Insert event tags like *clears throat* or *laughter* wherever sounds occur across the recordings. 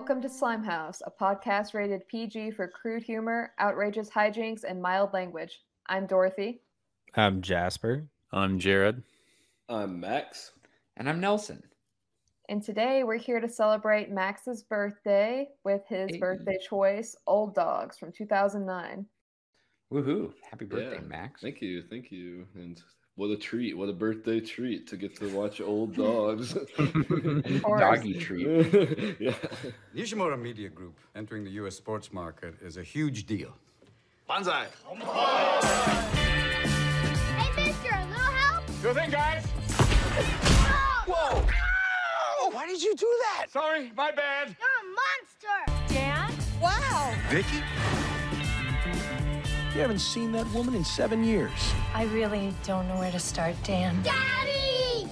Welcome to Slime House, a podcast rated PG for crude humor, outrageous hijinks, and mild language. I'm Dorothy. I'm Jasper. I'm Jared. I'm Max. And I'm Nelson. And today we're here to celebrate Max's birthday with his Hey. birthday choice, Old Dogs from 2009. Woohoo. Happy birthday, Yeah. Max. Thank you, thank you. And what a treat, what a birthday treat to get to watch old dogs. *laughs* Of. Doggy treat. *laughs* yeah. Nishimura Media Group entering the U.S. sports market is a huge deal. Banzai. Hey, mister, a little help? Sure thing, guys. Oh. Whoa! Why did you do that? Sorry, my bad. You're a monster! Dan? Wow! Vicky? You haven't seen that woman in seven years. I really don't know where to start, Dan. Daddy!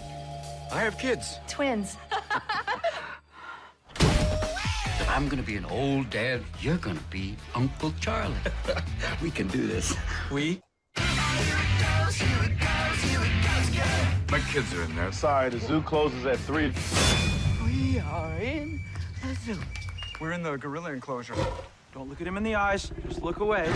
I have kids. Twins. *laughs* I'm gonna be an old dad. You're gonna be Uncle Charlie. *laughs* we can do this. We? My kids are in there. Sorry, the zoo closes at 3. We are in the zoo. We're in the gorilla enclosure. Don't look at him in the eyes. Just look away.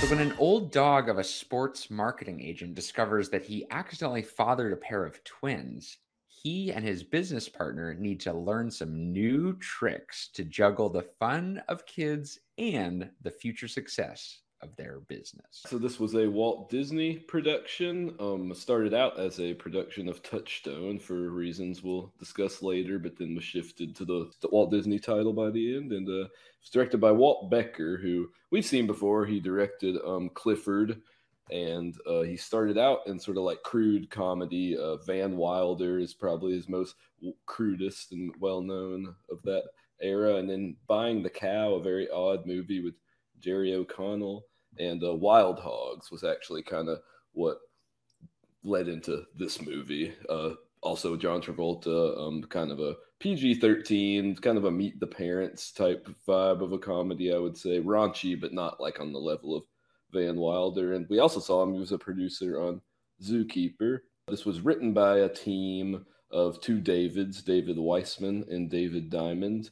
So, when an old dog of a sports marketing agent discovers that he accidentally fathered a pair of twins, he and his business partner need to learn some new tricks to juggle the fun of kids and the future success of their business. So this was a Walt Disney production. Um, started out as a production of Touchstone for reasons we'll discuss later, but then was shifted to the, the Walt Disney title by the end, and uh, it's directed by Walt Becker, who we've seen before. He directed um, Clifford, and uh, he started out in sort of like crude comedy. Uh, Van Wilder is probably his most crudest and well known of that era, and then Buying the Cow, a very odd movie with Jerry O'Connell and uh, Wild Hogs was actually kind of what led into this movie. Uh, also, John Travolta, um, kind of a PG 13, kind of a meet the parents type vibe of a comedy, I would say. Raunchy, but not like on the level of Van Wilder. And we also saw him, he was a producer on Zookeeper. This was written by a team of two Davids, David Weissman and David Diamond.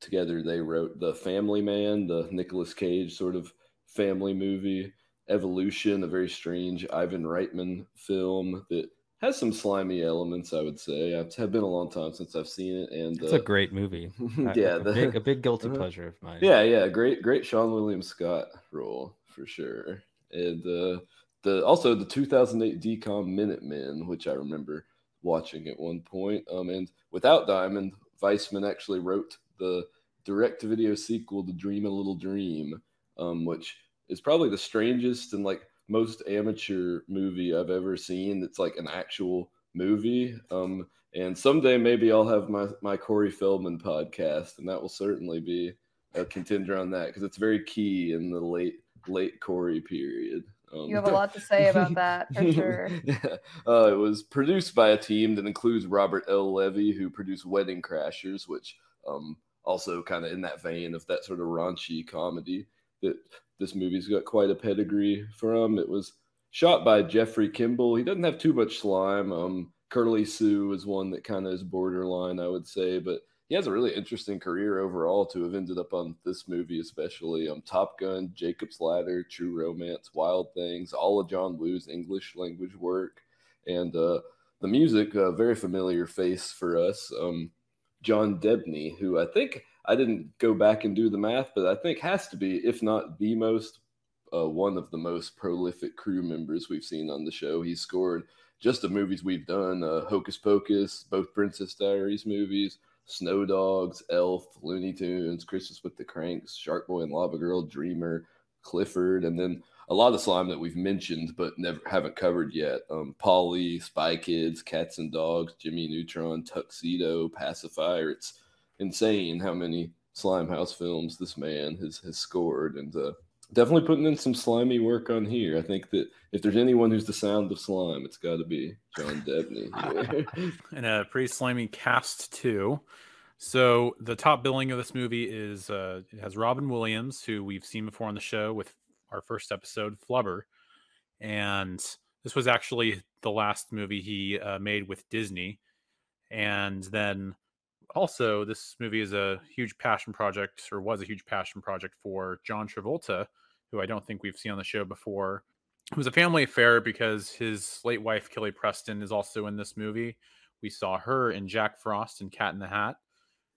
Together, they wrote The Family Man, the Nicolas Cage sort of family movie, Evolution, a very strange Ivan Reitman film that has some slimy elements, I would say. It's have been a long time since I've seen it, and It's uh, a great movie. *laughs* Yeah, a, big, a big *laughs* guilty Uh-huh. pleasure of mine. yeah, yeah, great, great Seann William Scott role for sure, and uh, the also the 2008 DCOM Minutemen, which I remember watching at one point. Um, and without Diamond, Weissman actually wrote the direct-to-video sequel to Dream a Little Dream, um, which is probably the strangest and like most amateur movie I've ever seen. It's like an actual movie. Um, and someday maybe I'll have my my Corey Feldman podcast, and that will certainly be a contender on that because it's very key in the late late Corey period. Um, You have a lot to say about *laughs* that, for sure. yeah. *laughs* Uh, it was produced by a team that includes Robert L. Levy, who produced Wedding Crashers, which um, also kind of in that vein of that sort of raunchy comedy that this movie's got quite a pedigree from. It was shot by Jeffrey Kimball. He doesn't have too much slime. Um, Curly Sue is one that kind of is borderline, I would say, but he has a really interesting career overall to have ended up on this movie, especially um, Top Gun, Jacob's Ladder, True Romance, Wild Things, all of John Woo's English language work, and uh, the music, a very familiar face for us. Um, John Debney, who I think I didn't go back and do the math, but I think has to be, if not the most, uh, one of the most prolific crew members we've seen on the show. He scored just the movies we've done uh, Hocus Pocus, both Princess Diaries movies, Snow Dogs, Elf, Looney Tunes, Christmas with the Cranks, Shark Boy and Lava Girl, Dreamer, Clifford, and then a lot of slime that we've mentioned but never haven't covered yet. Um, Paulie, Spy Kids, Cats and Dogs, Jimmy Neutron, Tuxedo, Pacifier. It's insane how many Slime House films this man has, has scored, and uh, definitely putting in some slimy work on here. I think that if there's anyone who's the sound of slime, it's got to be John Debney. *laughs* *laughs* and a pretty slimy cast too. So the top billing of this movie is uh, it has Robin Williams, who we've seen before on the show with our first episode, Flubber, and this was actually the last movie he uh, made with Disney. And then also, this movie is a huge passion project, or was a huge passion project for John Travolta, who I don't think we've seen on the show before. It was a family affair because his late wife, Kelly Preston, is also in this movie. We saw her in Jack Frost and Cat in the Hat.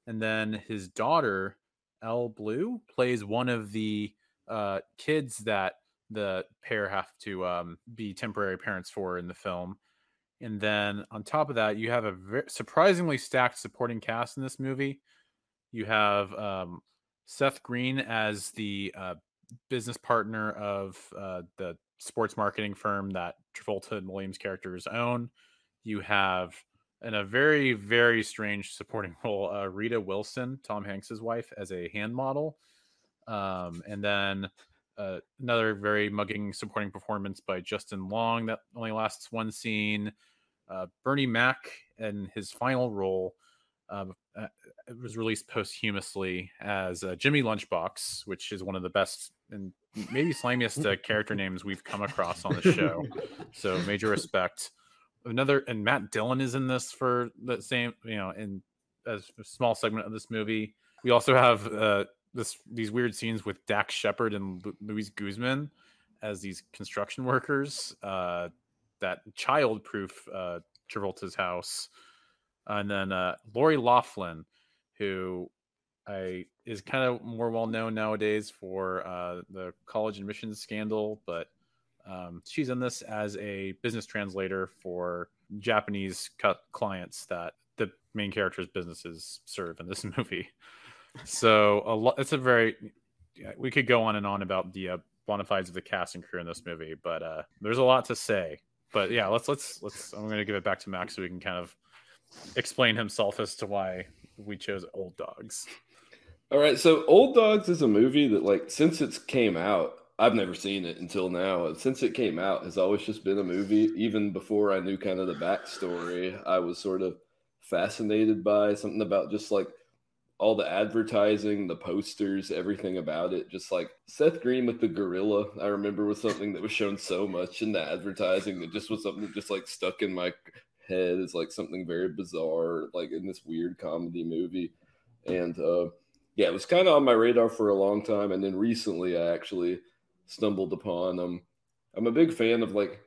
And then his daughter, Ella Bleu, plays one of the uh, kids that the pair have to um, be temporary parents for in the film. And then on top of that, you have a very surprisingly stacked supporting cast in this movie. You have um, Seth Green as the uh, business partner of uh, the sports marketing firm that Travolta and Williams characters own. You have in a very very strange supporting *laughs* role uh, Rita Wilson, Tom Hanks's wife, as a hand model, um, and then uh, another very mugging supporting performance by Justin Long that only lasts one scene. Uh, Bernie Mac and his final role uh, uh, was released posthumously as uh, Jimmy Lunchbox, which is one of the best and maybe slimiest uh, character names we've come across on the show. So major respect. Another and Matt Dillon is in this for the same, you know, in a small segment of this movie. We also have uh, this these weird scenes with Dax Shepard and Lu- Luis Guzman as these construction workers. Uh, that child-proof uh, Travolta's house, and then uh, Lori Loughlin, who I is kind of more well known nowadays for uh, the college admissions scandal, but um, she's in this as a business translator for Japanese clients that the main character's businesses serve in this *laughs* movie. So a lot. It's a very. We could go on and on about the uh, bona fides of the cast and crew in this movie, but uh, there's a lot to say. But yeah, let's let's let's. I'm going to give it back to Max so we can kind of explain himself as to why we chose Old Dogs. All right, so Old Dogs is a movie that, like, since it's came out, I've never seen it until now. Since it came out, has always just been a movie. Even before I knew kind of the backstory, I was sort of fascinated by something about just like all the advertising, the posters, everything about it. Just like Seth Green with the gorilla, I remember was something that was shown so much in the advertising that just was something that just like stuck in my head as like something very bizarre, like in this weird comedy movie. And uh, yeah, it was kind of on my radar for a long time. And then recently I actually stumbled upon um I'm a big fan of like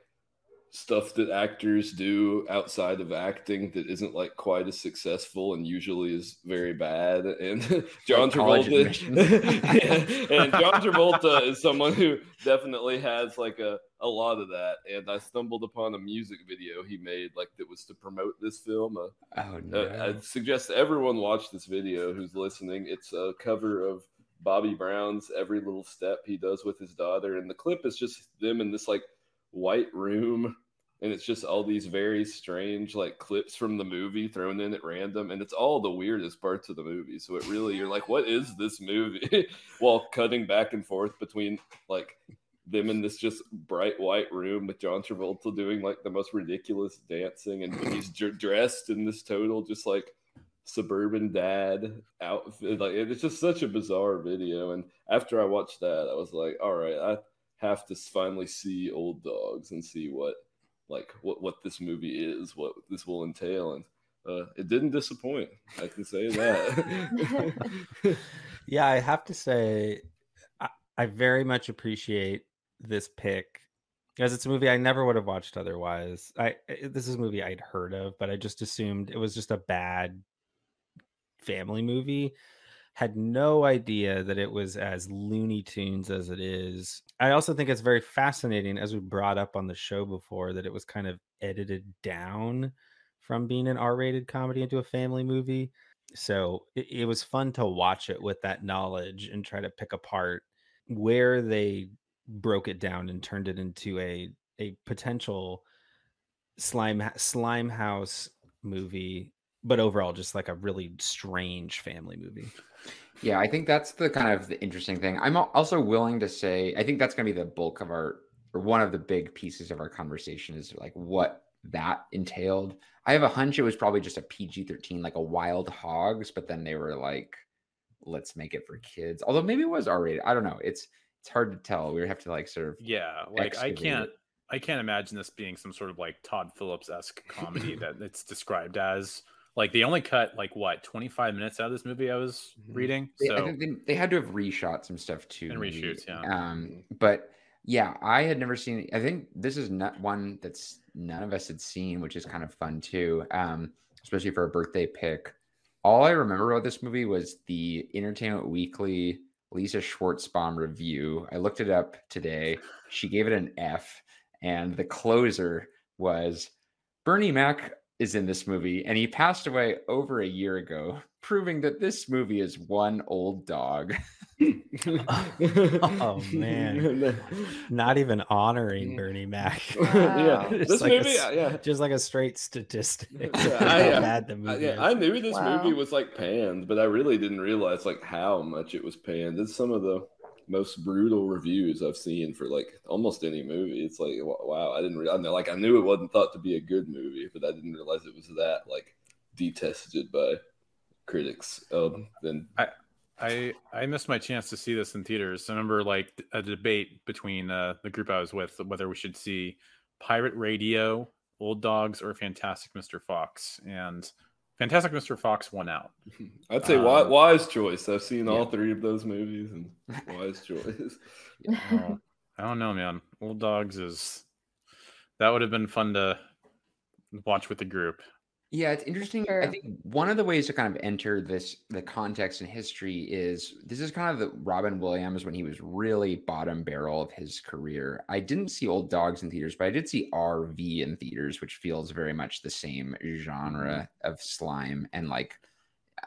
stuff that actors do outside of acting that isn't like quite as successful and usually is very bad. And *laughs* John Like Travolta, *laughs* yeah, and John Travolta is someone who definitely has like a, a lot of that. And I stumbled upon a music video he made like that was to promote this film. Uh, Oh no. uh, I suggest everyone watch this video who's listening. It's a cover of Bobby Brown's Every Little Step he does with his daughter. And the clip is just them in this like white room. And it's just all these very strange like clips from the movie thrown in at random. And it's all the weirdest parts of the movie. So it really, you're like, what is this movie? *laughs* While cutting back and forth between like them in this just bright white room with John Travolta doing like the most ridiculous dancing, and he's dr- dressed in this total just like suburban dad outfit. Like it's just such a bizarre video. And after I watched that, I was like, all right, I have to finally see Old Dogs and see what like what what this movie is, what this will entail, and. Uh, it didn't disappoint. I can say that. *laughs* yeah, I have to say, I, I very much appreciate this pick because it's a movie I never would have watched otherwise. I this is a movie I'd heard of, but I just assumed it was just a bad family movie. Had no idea that it was as Looney Tunes as it is. I also think it's very fascinating, as we brought up on the show before, that it was kind of edited down from being an R-rated comedy into a family movie. So it, it was fun to watch it with that knowledge and try to pick apart where they broke it down and turned it into a a potential slime slime house movie but overall just like a really strange family movie Yeah, I think that's the kind of the interesting thing. I'm also willing to say I think that's going to be the bulk of our or one of the big pieces of our conversation is like what that entailed. I have a hunch it was probably just a PG-13 like a Wild Hogs, but then they were like let's make it for kids. Although maybe it was R-rated. I don't know. It's it's hard to tell. We would have to like sort of Yeah, like I can't. I can't imagine this being some sort of like Todd Phillips esque comedy *laughs* that it's described as. Like they only cut like what 25 minutes out of this movie I was reading. They, I So think they, they had to have reshot some stuff too. And reshoots, yeah. Um, but yeah, I had never seen. I think this is not one that's none of us had seen, which is kind of fun too. Um, especially for a birthday pick. All I remember about this movie was the Entertainment Weekly Lisa Schwarzbaum review. I looked it up today. She gave it an F, and the closer was Bernie Mac is in this movie, and he passed away over a year ago, *laughs* proving that this movie is one old dog. *laughs* oh man, *laughs* not even honoring Bernie Mac. yeah, Just this like a movie, s- yeah. just like a straight statistic. Yeah, I, how uh, bad the I- movie yeah. I knew this Wow. movie was like panned, but I really didn't realize like how much it was panned. It's some of the most brutal reviews I've seen for like almost any movie. It's like wow, I didn't. Re- I like I knew it wasn't thought to be a good movie, but I didn't realize it was that like detested by critics. Um, then I I I missed my chance to see this in theaters. I remember like a debate between uh, the group I was with whether we should see Pirate Radio, Old Dogs, or Fantastic Mr. Fox, and Fantastic Mr. Fox won out. *laughs* I'd say wi- Um, wise choice. I've seen all three of those movies, and wise choice. *laughs* Oh, I don't know, man. Old Dogs is that would have been fun to watch with the group. Yeah, it's interesting. I think one of the ways to kind of enter this the context and history is this is kind of the Robin Williams when he was really bottom barrel of his career. I didn't see Old Dogs in theaters, but I did see RV in theaters, which feels very much the same mm-hmm. genre of slime. And like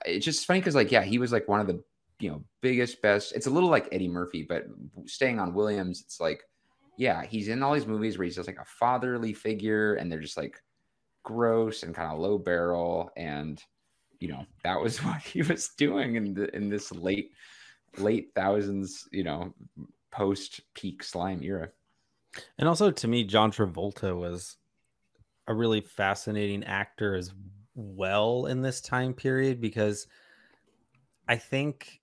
it's just funny because like yeah, he was like one of the you know biggest best. It's a little like Eddie Murphy, but staying on Williams, it's like yeah, he's in all these movies where he's just like a fatherly figure, and they're just like gross and kind of low barrel and you know that was *laughs* what he was doing in the in this late late thousands you know post peak slime era And also to me, John Travolta was a really fascinating actor as well in this time period because I think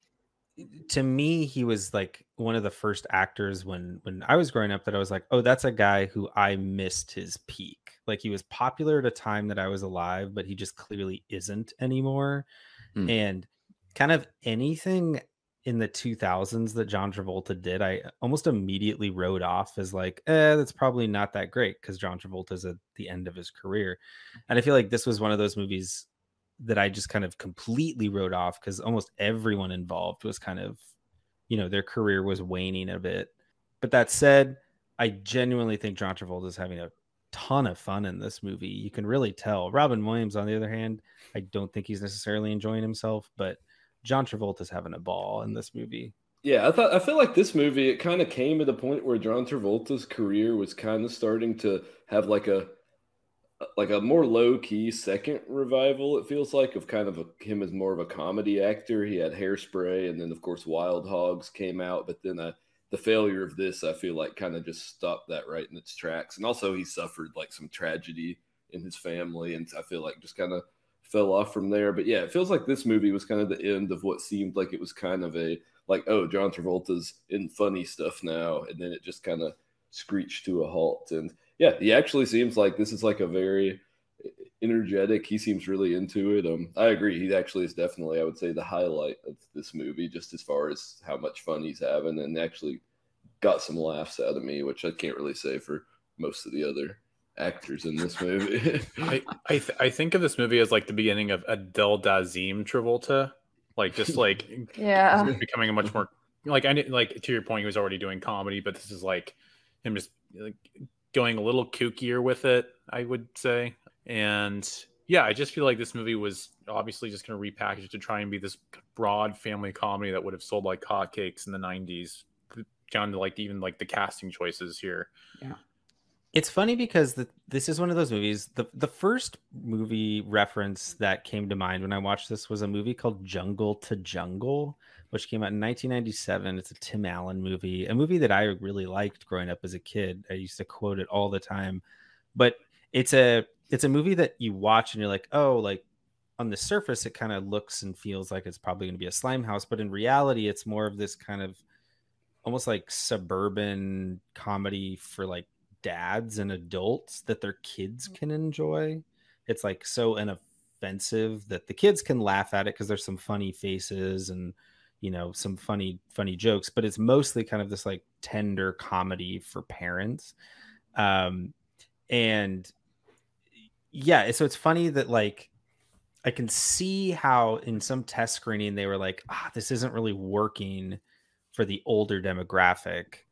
to me he was like one of the first actors when when I was growing up that I was like, oh, that's a guy who I missed his peak. Like he was popular at a time that I was alive, but he just clearly isn't anymore. Hmm. And kind of anything in the 2000s that John Travolta did, I almost immediately wrote off as like, eh, that's probably not that great because John Travolta's at the end of his career. And I feel like this was one of those movies that I just kind of completely wrote off because almost everyone involved was kind of, you know, their career was waning a bit. But that said, I genuinely think John Travolta is having a ton of fun in this movie. You can really tell. Robin Williams, on the other hand, I don't think he's necessarily enjoying himself, but John Travolta's having a ball in this movie. Yeah, I thought I feel like this movie it kind of came at a point where John Travolta's career was kind of starting to have like a like a more low key second revival. It feels like of kind of a, him as more of a comedy actor. He had Hairspray, and then of course Wild Hogs came out, but then uh, the failure of this, I feel like, kind of just stopped that right in its tracks. And also, he suffered like some tragedy in his family, and I feel like just kind of fell off from there. But yeah, it feels like this movie was kind of the end of what seemed like it was kind of a like, oh, John Travolta's in funny stuff now, and then it just kind of screeched to a halt. And yeah, he actually seems like this is like a very energetic. He seems really into it. Um, I agree. He actually is definitely, I would say, the highlight of this movie, just as far as how much fun he's having, and actually got some laughs out of me, which I can't really say for most of the other actors in this movie. *laughs* I *laughs* I, th- I think of this movie as like the beginning of Adele Dazim Travolta, like just like Yeah. becoming a much more like I didn't like to your point. He was already doing comedy, but this is like him just like going a little kookier with it. I would say, and yeah, I just feel like this movie was obviously just going to repackage to try and be this broad family comedy that would have sold like hotcakes in the '90s. Down to like even like the casting choices here. yeah It's funny because the, this is one of those movies. The the first movie reference that came to mind when I watched this was a movie called Jungle to Jungle, which came out in 1997. It's a Tim Allen movie, a movie that I really liked growing up as a kid. I used to quote it all the time. But it's a it's a movie that you watch and you're like, oh, like on the surface it kind of looks and feels like it's probably going to be a slime house, but in reality it's more of this kind of almost like suburban comedy for like dads and adults that their kids can enjoy. It's like so inoffensive that the kids can laugh at it because there's some funny faces and you know some funny funny jokes but it's mostly kind of this like tender comedy for parents um and yeah so it's funny that like i can see how in some test screening they were like ah this isn't really working for the older demographic.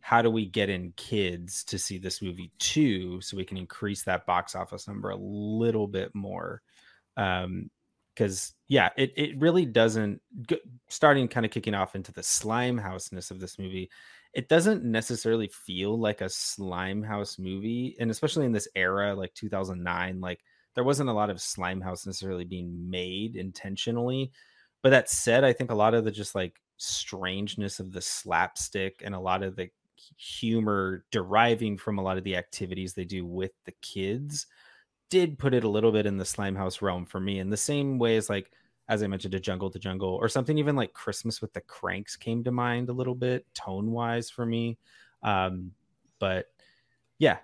How do we get in kids to see this movie too so we can increase that box office number a little bit more? Um because yeah it, it really doesn't starting kind of kicking off into the slime houseness of this movie it doesn't necessarily feel like a slime house movie and especially in this era like 2009 like there wasn't a lot of slime house necessarily being made intentionally but that said i think a lot of the just like strangeness of the slapstick and a lot of the humor deriving from a lot of the activities they do with the kids did put it a little bit in the Slimehouse realm for me in the same way as like as I mentioned, a jungle to jungle or something even like Christmas with the Cranks came to mind a little bit tone wise for me. Um, but yeah,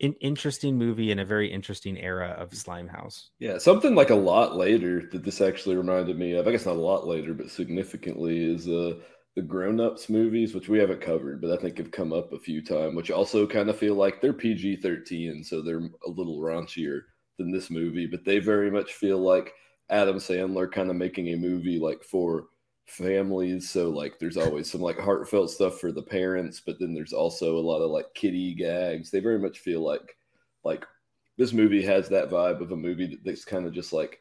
an interesting movie in a very interesting era of Slimehouse. Yeah, something like a lot later that this actually reminded me of. I guess not a lot later, but significantly is uh the grown ups movies, which we haven't covered, but I think have come up a few times, which also kind of feel like they're PG 13, so they're a little raunchier than this movie, but they very much feel like Adam Sandler kind of making a movie like for families. So like there's always some like heartfelt stuff for the parents, but then there's also a lot of like kitty gags. They very much feel like like this movie has that vibe of a movie that's kind of just like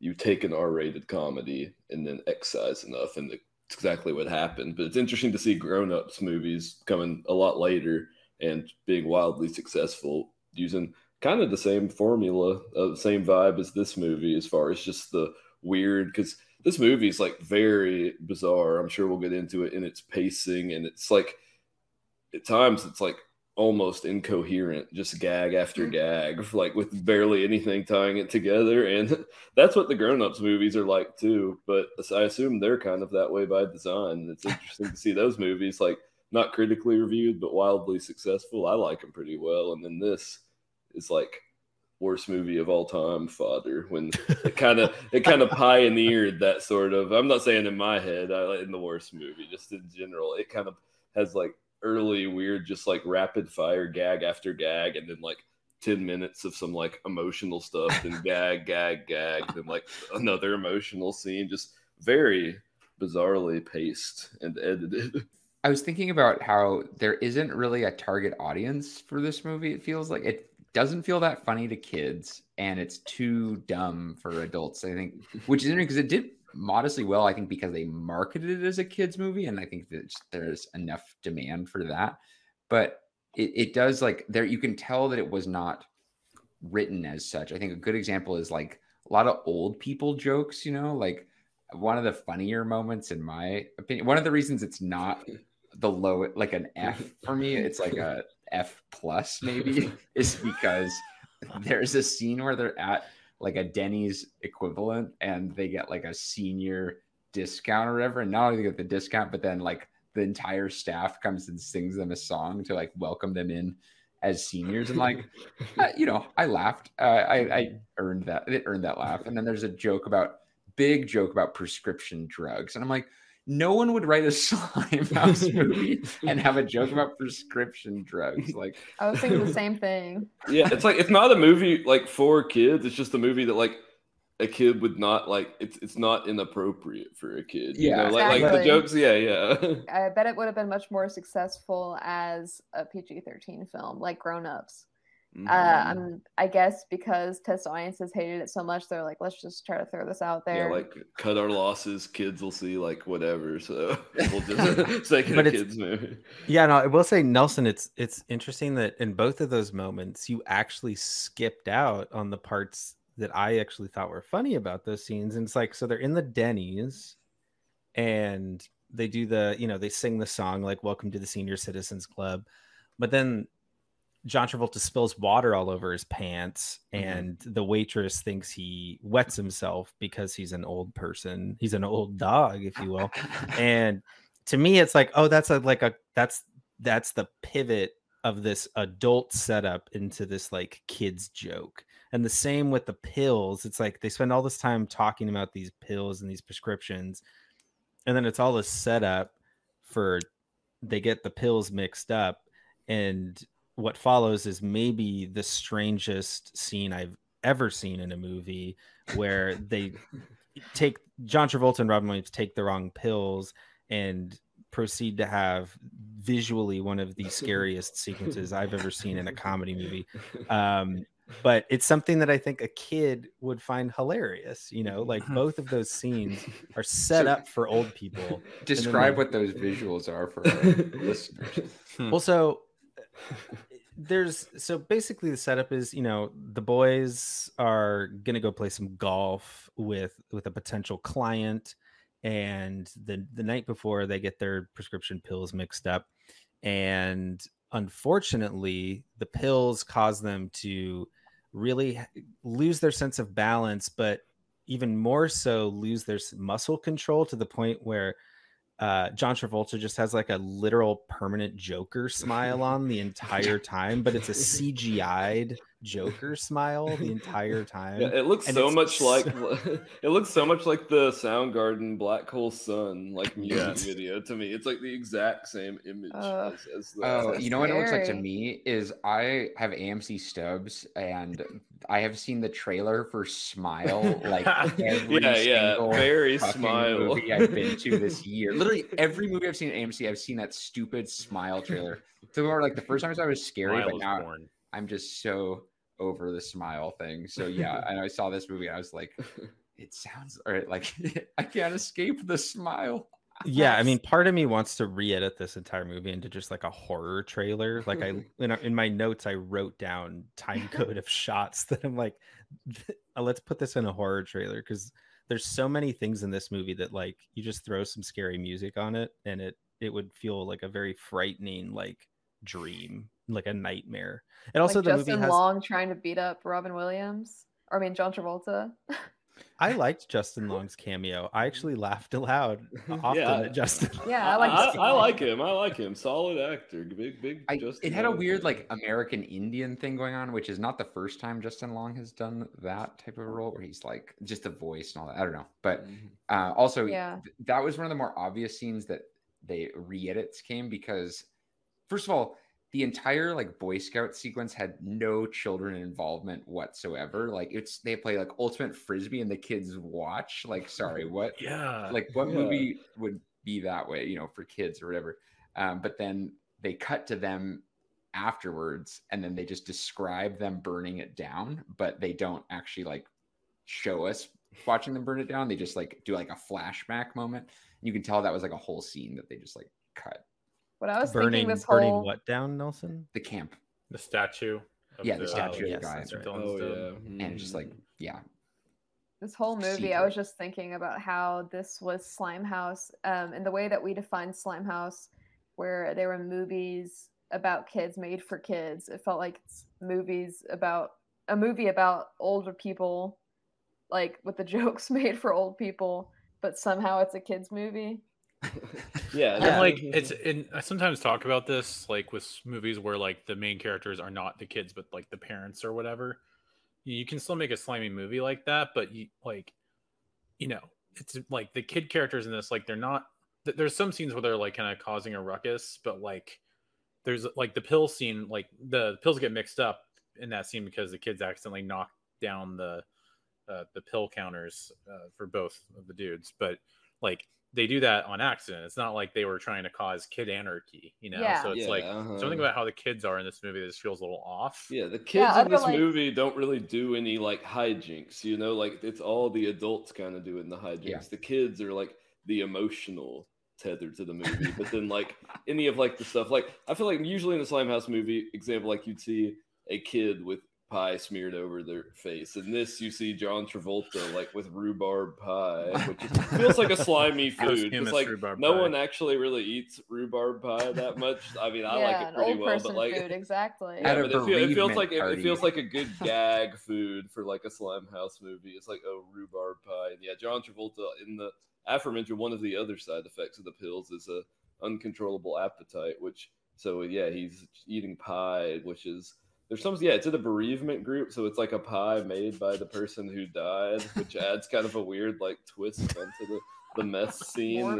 you take an R-rated comedy and then excise enough, and it's exactly what happened. But it's interesting to see grown-ups movies coming a lot later and being wildly successful using kind of the same formula, uh, same vibe as this movie, as far as just the weird. Because this movie is like very bizarre. I'm sure we'll get into it in its pacing, and it's like at times it's like almost incoherent, just gag after gag, like with barely anything tying it together. And *laughs* that's what the grown-ups movies are like too. But I assume they're kind of that way by design. It's interesting to see those movies like not critically reviewed, but wildly successful. I like them pretty well. And then this is like worst movie of all time Father, when it kind of it kind of pioneered that sort of i'm not saying in my head I, in the worst movie just in general it kind of has like early weird just like rapid fire gag after gag and then like 10 minutes of some like emotional stuff and gag gag gag then like another emotional scene just very bizarrely paced and edited. I was thinking about how there isn't really a target audience for this movie it feels like. It doesn't feel that funny to kids and it's too dumb for adults i think which is interesting because it did modestly well i think because they marketed it as a kids movie and i think that there's enough demand for that. But it, it does like there you can tell that it was not written as such. I think a good example is like a lot of old people jokes you know like one of the funnier moments in my opinion one of the reasons it's not *laughs* the low like an f *laughs* for me it's like a F plus maybe *laughs* is because there's a scene where they're at like a Denny's equivalent and they get like a senior discount or whatever. And not only they get the discount, but then like the entire staff comes and sings them a song to like welcome them in as seniors. And like, *laughs* uh, you know, I laughed. Uh, I, I earned that. It earned that laugh. And then there's a joke about big joke about prescription drugs. And I'm like, no one would write a *laughs* slime house movie and have a joke about prescription drugs. Like *laughs* I was thinking the same thing. Yeah, it's like it's not a movie like for kids. It's just a movie that like a kid would not like. It's it's not inappropriate for a kid. You Yeah, know? like like the jokes. Yeah, yeah. I bet it would have been much more successful as a PG 13 film, like Grown Ups. Mhm. Uh, I'm, I guess because test audiences hated it so much, they're like, let's just try to throw this out there. yeah, there. like cut our losses. Kids will see like whatever. So *laughs* we'll just *laughs* take it a kids movie. Yeah, no, I will say, Nelson, it's it's interesting that in both of those moments, you actually skipped out on the parts that I actually thought were funny about those scenes. And it's like, so they're in the Denny's and they do the, you know, they sing the song like Welcome to the Senior Citizens Club. But then John Travolta spills water all over his pants, Mhm. and the waitress thinks he wets himself because he's an old person. He's an old dog, if you will. and to me, it's like, oh, that's a like a that's that's the pivot of this adult setup into this like kids joke. And the same with the pills. It's like they spend all this time talking about these pills and these prescriptions, and then it's all a setup for they get the pills mixed up, and what follows is maybe the strangest scene I've ever seen in a movie where they take John Travolta and Robin Williams take the wrong pills and proceed to have visually one of the scariest sequences I've ever seen in a comedy movie. Um, but it's something that I think a kid would find hilarious. You know, like both of those scenes are set So- up for old people. Describe like- what those visuals are for our *laughs* listeners. well, so there's so basically the setup is you know the boys are gonna go play some golf with with a potential client, and the the night before they get their prescription pills mixed up, and unfortunately the pills cause them to really lose their sense of balance, but even more so lose their muscle control to the point where uh, John Travolta just has like a literal permanent Joker smile *laughs* on the entire time, but it's a *laughs* CGI'd Joker smile the entire time. Yeah, it looks And so much so- like *laughs* it looks so much like the Soundgarden Black Hole Sun like music video to me. It's like the exact same image Ugh. as, as the Oh, so you know what it looks like to me is I have AMC stubs and I have seen the trailer for Smile like *laughs* every yeah, yeah, single very fucking smile. movie I've been to this *laughs* year. Literally every movie I've seen at AMC, I've seen that stupid Smile trailer. So or like the first time I saw it was scary, Smile but now born. I'm just so over the Smile thing. So *laughs* yeah, and I saw this movie, I was like, *laughs* it sounds or like *laughs* I can't escape the smile. yeah, I mean, part of me wants to re-edit this entire movie into just like a horror trailer. Like I in, in my notes, I wrote down time code of shots that I'm like, let's put this in a horror trailer because there's so many things in this movie that like you just throw some scary music on it and it it would feel like a very frightening like dream, like a nightmare. And also like the Justin movie has Long trying to beat up Robin Williams, or I mean John Travolta. I *laughs* liked Justin Long's cameo. I actually laughed aloud *laughs* often Yeah. at Justin. *laughs* Yeah, I like. I, I like him. I like him. Solid actor. Big, big. I, Justin it had a weird fan. like American Indian thing going on, which is not the first time Justin Long has done that type of role where he's like just a voice and all that. I don't know, but Mhm. uh, also Yeah. th- that was one of the more obvious scenes that they re-edits came because first of all the entire like boy scout sequence had no children involvement whatsoever. Like it's they play like ultimate frisbee and the kids watch like sorry what Yeah. like what Yeah. movie would be that way you know for kids or whatever? Um, but then they cut to them afterwards and then they just describe them burning it down but they don't actually like show us watching them burn it down. They just like do like a flashback moment. You can tell that was like a whole scene that they just like cut What I was burning thinking this burning whole what down, Nelson? the camp the statue. of Yeah, the statue of the yes, guy. that's right. Oh yeah. and it's just like yeah this whole movie, I was just thinking about how this was Slimehouse, um, and the way that we define Slimehouse, where there were movies about kids made for kids. It felt like it's movies about a movie about older people, like with the *laughs* jokes made for old people, but somehow it's a kids movie. *laughs* yeah. And like it's and I sometimes talk about this like with movies where like the main characters are not the kids but like the parents or whatever. You can still make a slimy movie like that, but you like you know, it's like the kid characters in this like they're not th- there's some scenes where they're like kind of causing a ruckus, but like there's like the pill scene like the pills get mixed up in that scene because the kids accidentally knock down the uh, the pill counters uh, for both of the dudes, but like they do that on accident. It's not like they were trying to cause kid anarchy, you know. Yeah. So it's Yeah, like uh-huh. something about how the kids are in this movie that just feels a little off. Yeah, the kids Yeah, in this like- movie don't really do any like hijinks, you know, like it's all the adults kind of doing the hijinks. Yeah. The kids are like the emotional tether to the movie, but then like any of like the stuff, like I feel like usually in a Slimehouse movie, example, like you'd see a kid with pie smeared over their face. And this, you see John Travolta like with rhubarb pie, which is, feels like a slimy *laughs* food. It's like no pie. one actually really eats rhubarb pie that much. I mean, I yeah, like it an pretty old well, but like food, exactly. At yeah, a but it, feel, it feels like it, it feels like a good gag food for like a slime house movie. It's like oh rhubarb pie, and yeah, John Travolta in the aforementioned one of the other side effects of the pills is a uncontrollable appetite, which so yeah he's eating pie, which is there's some yeah, it's in a bereavement group, so it's like a pie made by the person who died, which *laughs* adds kind of a weird like twist onto the the mess scene.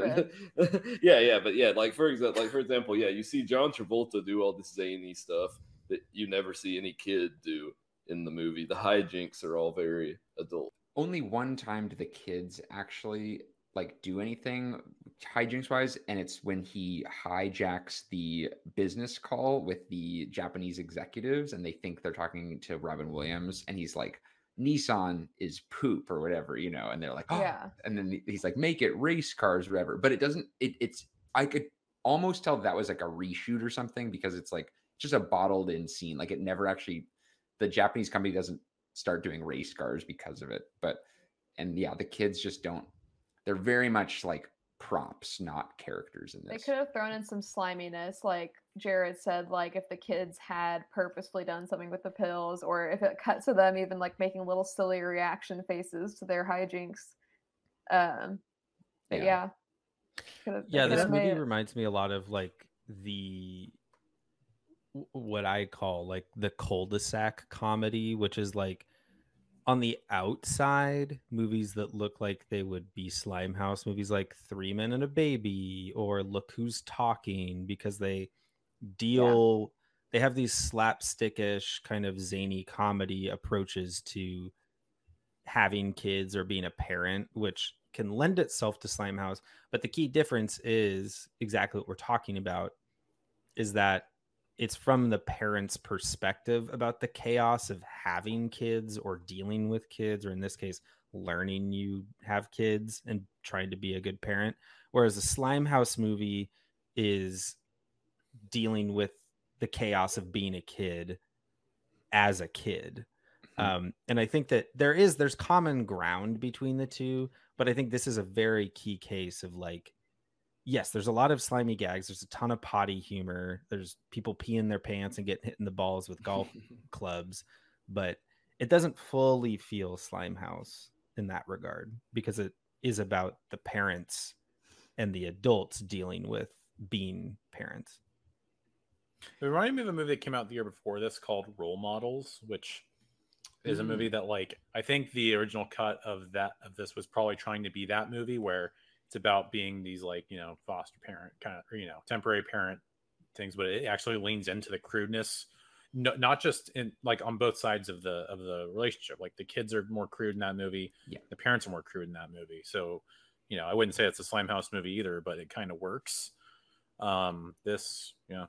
*laughs* yeah, yeah, but yeah, like for example, like for example, yeah, you see John Travolta do all this zany stuff that you never see any kid do in the movie. The hijinks are all very adult. Only one time do the kids actually like do anything hijinks wise, and it's when he hijacks the business call with the Japanese executives, and they think they're talking to Robin Williams, and he's like, Nissan is poop or whatever, you know, and they're like, oh, Yeah. Ah, and then he's like, make it race cars, whatever. But it doesn't. It, it's I could almost tell that was like a reshoot or something because it's like just a bottled in scene. Like it never actually. The Japanese company doesn't start doing race cars because of it, but and yeah, the kids just don't. They're very much like props, not characters in this. They could have thrown in some sliminess, like Jared said, like if the kids had purposefully done something with the pills, or if it cut to them even like making little silly reaction faces to their hijinks. Um, but Yeah. yeah, Could've- yeah this movie it- reminds me a lot of like the what i call like the cul-de-sac comedy which is like on the outside movies that look like they would be slimehouse movies like three men and a baby or look who's talking because they deal they have these slapstickish kind of zany comedy approaches to having kids or being a parent which can lend itself to slimehouse. But the key difference is exactly what we're talking about is that it's from the parent's perspective about the chaos of having kids or dealing with kids or in this case learning you have kids and trying to be a good parent. Whereas a slimehouse movie is dealing with the chaos of being a kid as a kid. Um, and i think that there is there's common ground between the two but i think this is a very key case of like yes there's a lot of slimy gags there's a ton of potty humor there's people peeing their pants and getting hit in the balls with golf *laughs* clubs but it doesn't fully feel slimehouse in that regard because it is about the parents and the adults dealing with being parents It reminded me of a movie that came out the year before this called Role Models, which is a Mm. movie that like I think the original cut of that of this was probably trying to be that movie where it's about being these like you know foster parent kind of or, you know temporary parent things, but it actually leans into the crudeness, no, not just in like on both sides of the of the relationship. Like the kids are more crude in that movie, Yeah. the parents are more crude in that movie. So you know I wouldn't say it's a Slimehouse movie either, but it kind of works. Um, this yeah.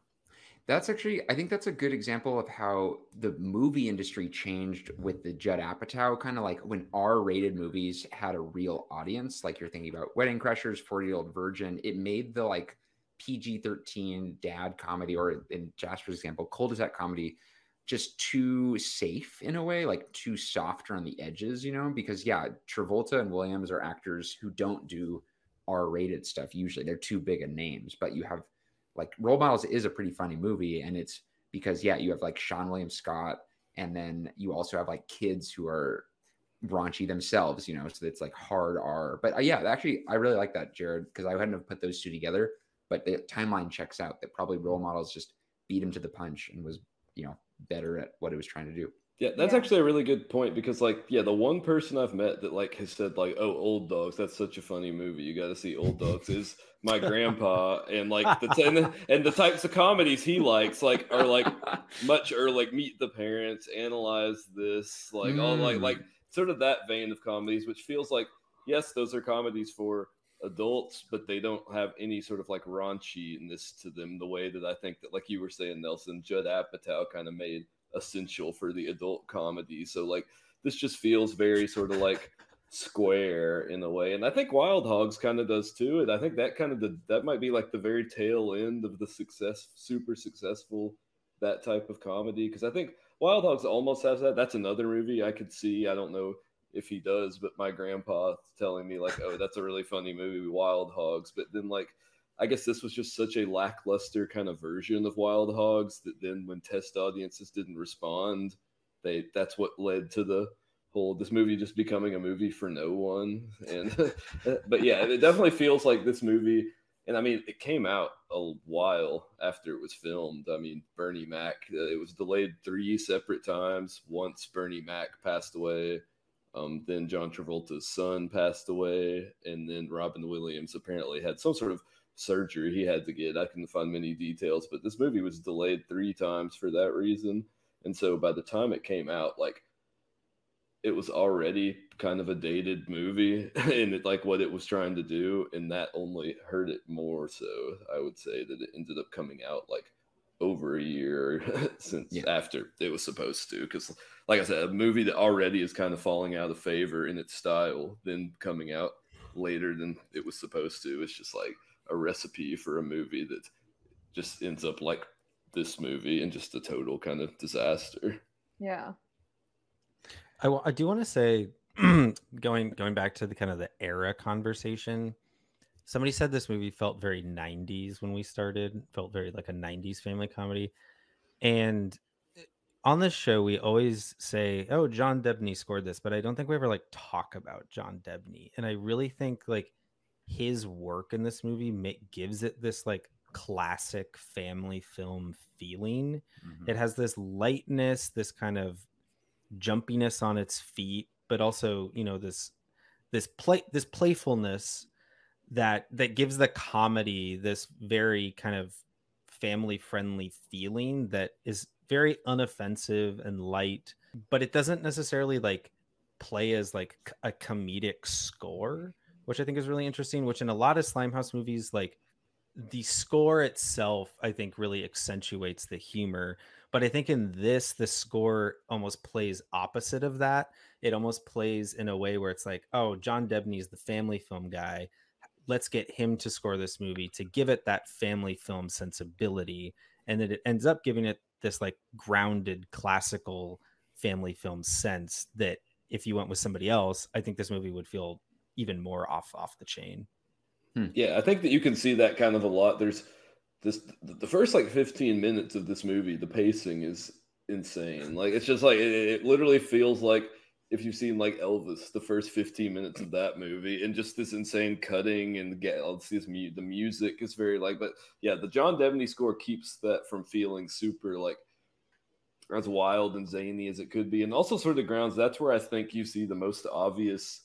That's actually, I think that's a good example of how the movie industry changed with the Judd Apatow kind of like when R-rated movies had a real audience. Like you're thinking about Wedding Crashers, 40 Year Old Virgin. It made the like PG-13 dad comedy, or in Jasper's example, cul-de-sac comedy, just too safe in a way, like too softer on the edges, you know? Because yeah, Travolta and Williams are actors who don't do R-rated stuff usually. They're too big of names, but you have like Role Models is a pretty funny movie, and it's because yeah, you have like Seann William Scott, and then you also have like kids who are raunchy themselves, you know, so it's like hard R. But uh, yeah, actually, I really like that, Jared, because I hadn't have put those two together, but the timeline checks out that probably Role Models just beat him to the punch and was you know better at what it was trying to do. Yeah, that's Yeah. actually a really good point because, like, yeah, the one person I've met that like has said like, "Oh, Old Dogs, that's such a funny movie. You got to see Old Dogs." Is my grandpa, and like the and, the and the types of comedies he likes, like, are like much or like Meet the Parents, Analyze This, like all like Mm. like sort of that vein of comedies, which feels like yes, those are comedies for adults, but they don't have any sort of like raunchiness to them the way that I think that, like you were saying, Nelson, Judd Apatow kind of made essential for the adult comedy. So like this just feels very sort of like square in a way, and I think Wild Hogs kind of does too. And I think that kind of that might be like the very tail end of the success, super successful that type of comedy because I think Wild Hogs almost has that. That's another movie I could see. I don't know if he does, but my grandpa telling me like, "Oh, that's a really funny movie, Wild Hogs." But then like, I guess this was just such a lackluster kind of version of Wild Hogs that then when test audiences didn't respond, they that's what led to the whole this movie just becoming a movie for no one. And *laughs* but yeah, it definitely feels like this movie and I mean, it came out a while after it was filmed. I mean, Bernie Mac, uh, it was delayed three separate times. Once Bernie Mac passed away, um, then John Travolta's son passed away, and then Robin Williams apparently had some sort of surgery he had to get. I couldn't find many details, but this movie was delayed three times for that reason. And so by the time it came out, like it was already kind of a dated movie *laughs* and it, like what it was trying to do, and that only hurt it more. So I would say that it ended up coming out like over a year *laughs* since Yeah. after it was supposed to. Because, like I said, a movie that already is kind of falling out of favor in its style, then coming out later than it was supposed to, it's just like a recipe for a movie that just ends up like this movie and just a total kind of disaster. Yeah. I, I do want to say *clears throat* going going back to the kind of the era conversation somebody said this movie felt very 90s when we started felt very like a 90s family comedy and eh, on this show we always say oh john debney scored this but i don't think we ever like talk about john debney and i really think like his work in this movie gives it this like classic family film feeling Mhm. it has this lightness this kind of jumpiness on its feet but also you know this this play this playfulness that that gives the comedy this very kind of family friendly feeling that is very unoffensive and light but it doesn't necessarily like play as like a comedic score which i think is really interesting which in a lot of slimehouse movies like the score itself i think really accentuates the humor. But i think in this the score almost plays opposite of that. It almost plays in a way where it's like oh john debney is the family film guy. Let's get him to score this movie to give it that family film sensibility. And then it ends up giving it this like grounded classical family film sense that if you went with somebody else i think this movie would feel even more off off the chain hmm. Yeah, I think that you can see that kind of a lot. There's this the first like 15 minutes of this movie, the pacing is insane. Like it's just like it, it literally feels like if you've seen like Elvis, the first 15 minutes of that movie, and just this insane cutting and get all this mu- the music is very like, but yeah, the John Debney score keeps that from feeling super like as wild and zany as it could be, and also sort of grounds. That's where I think you see the most obvious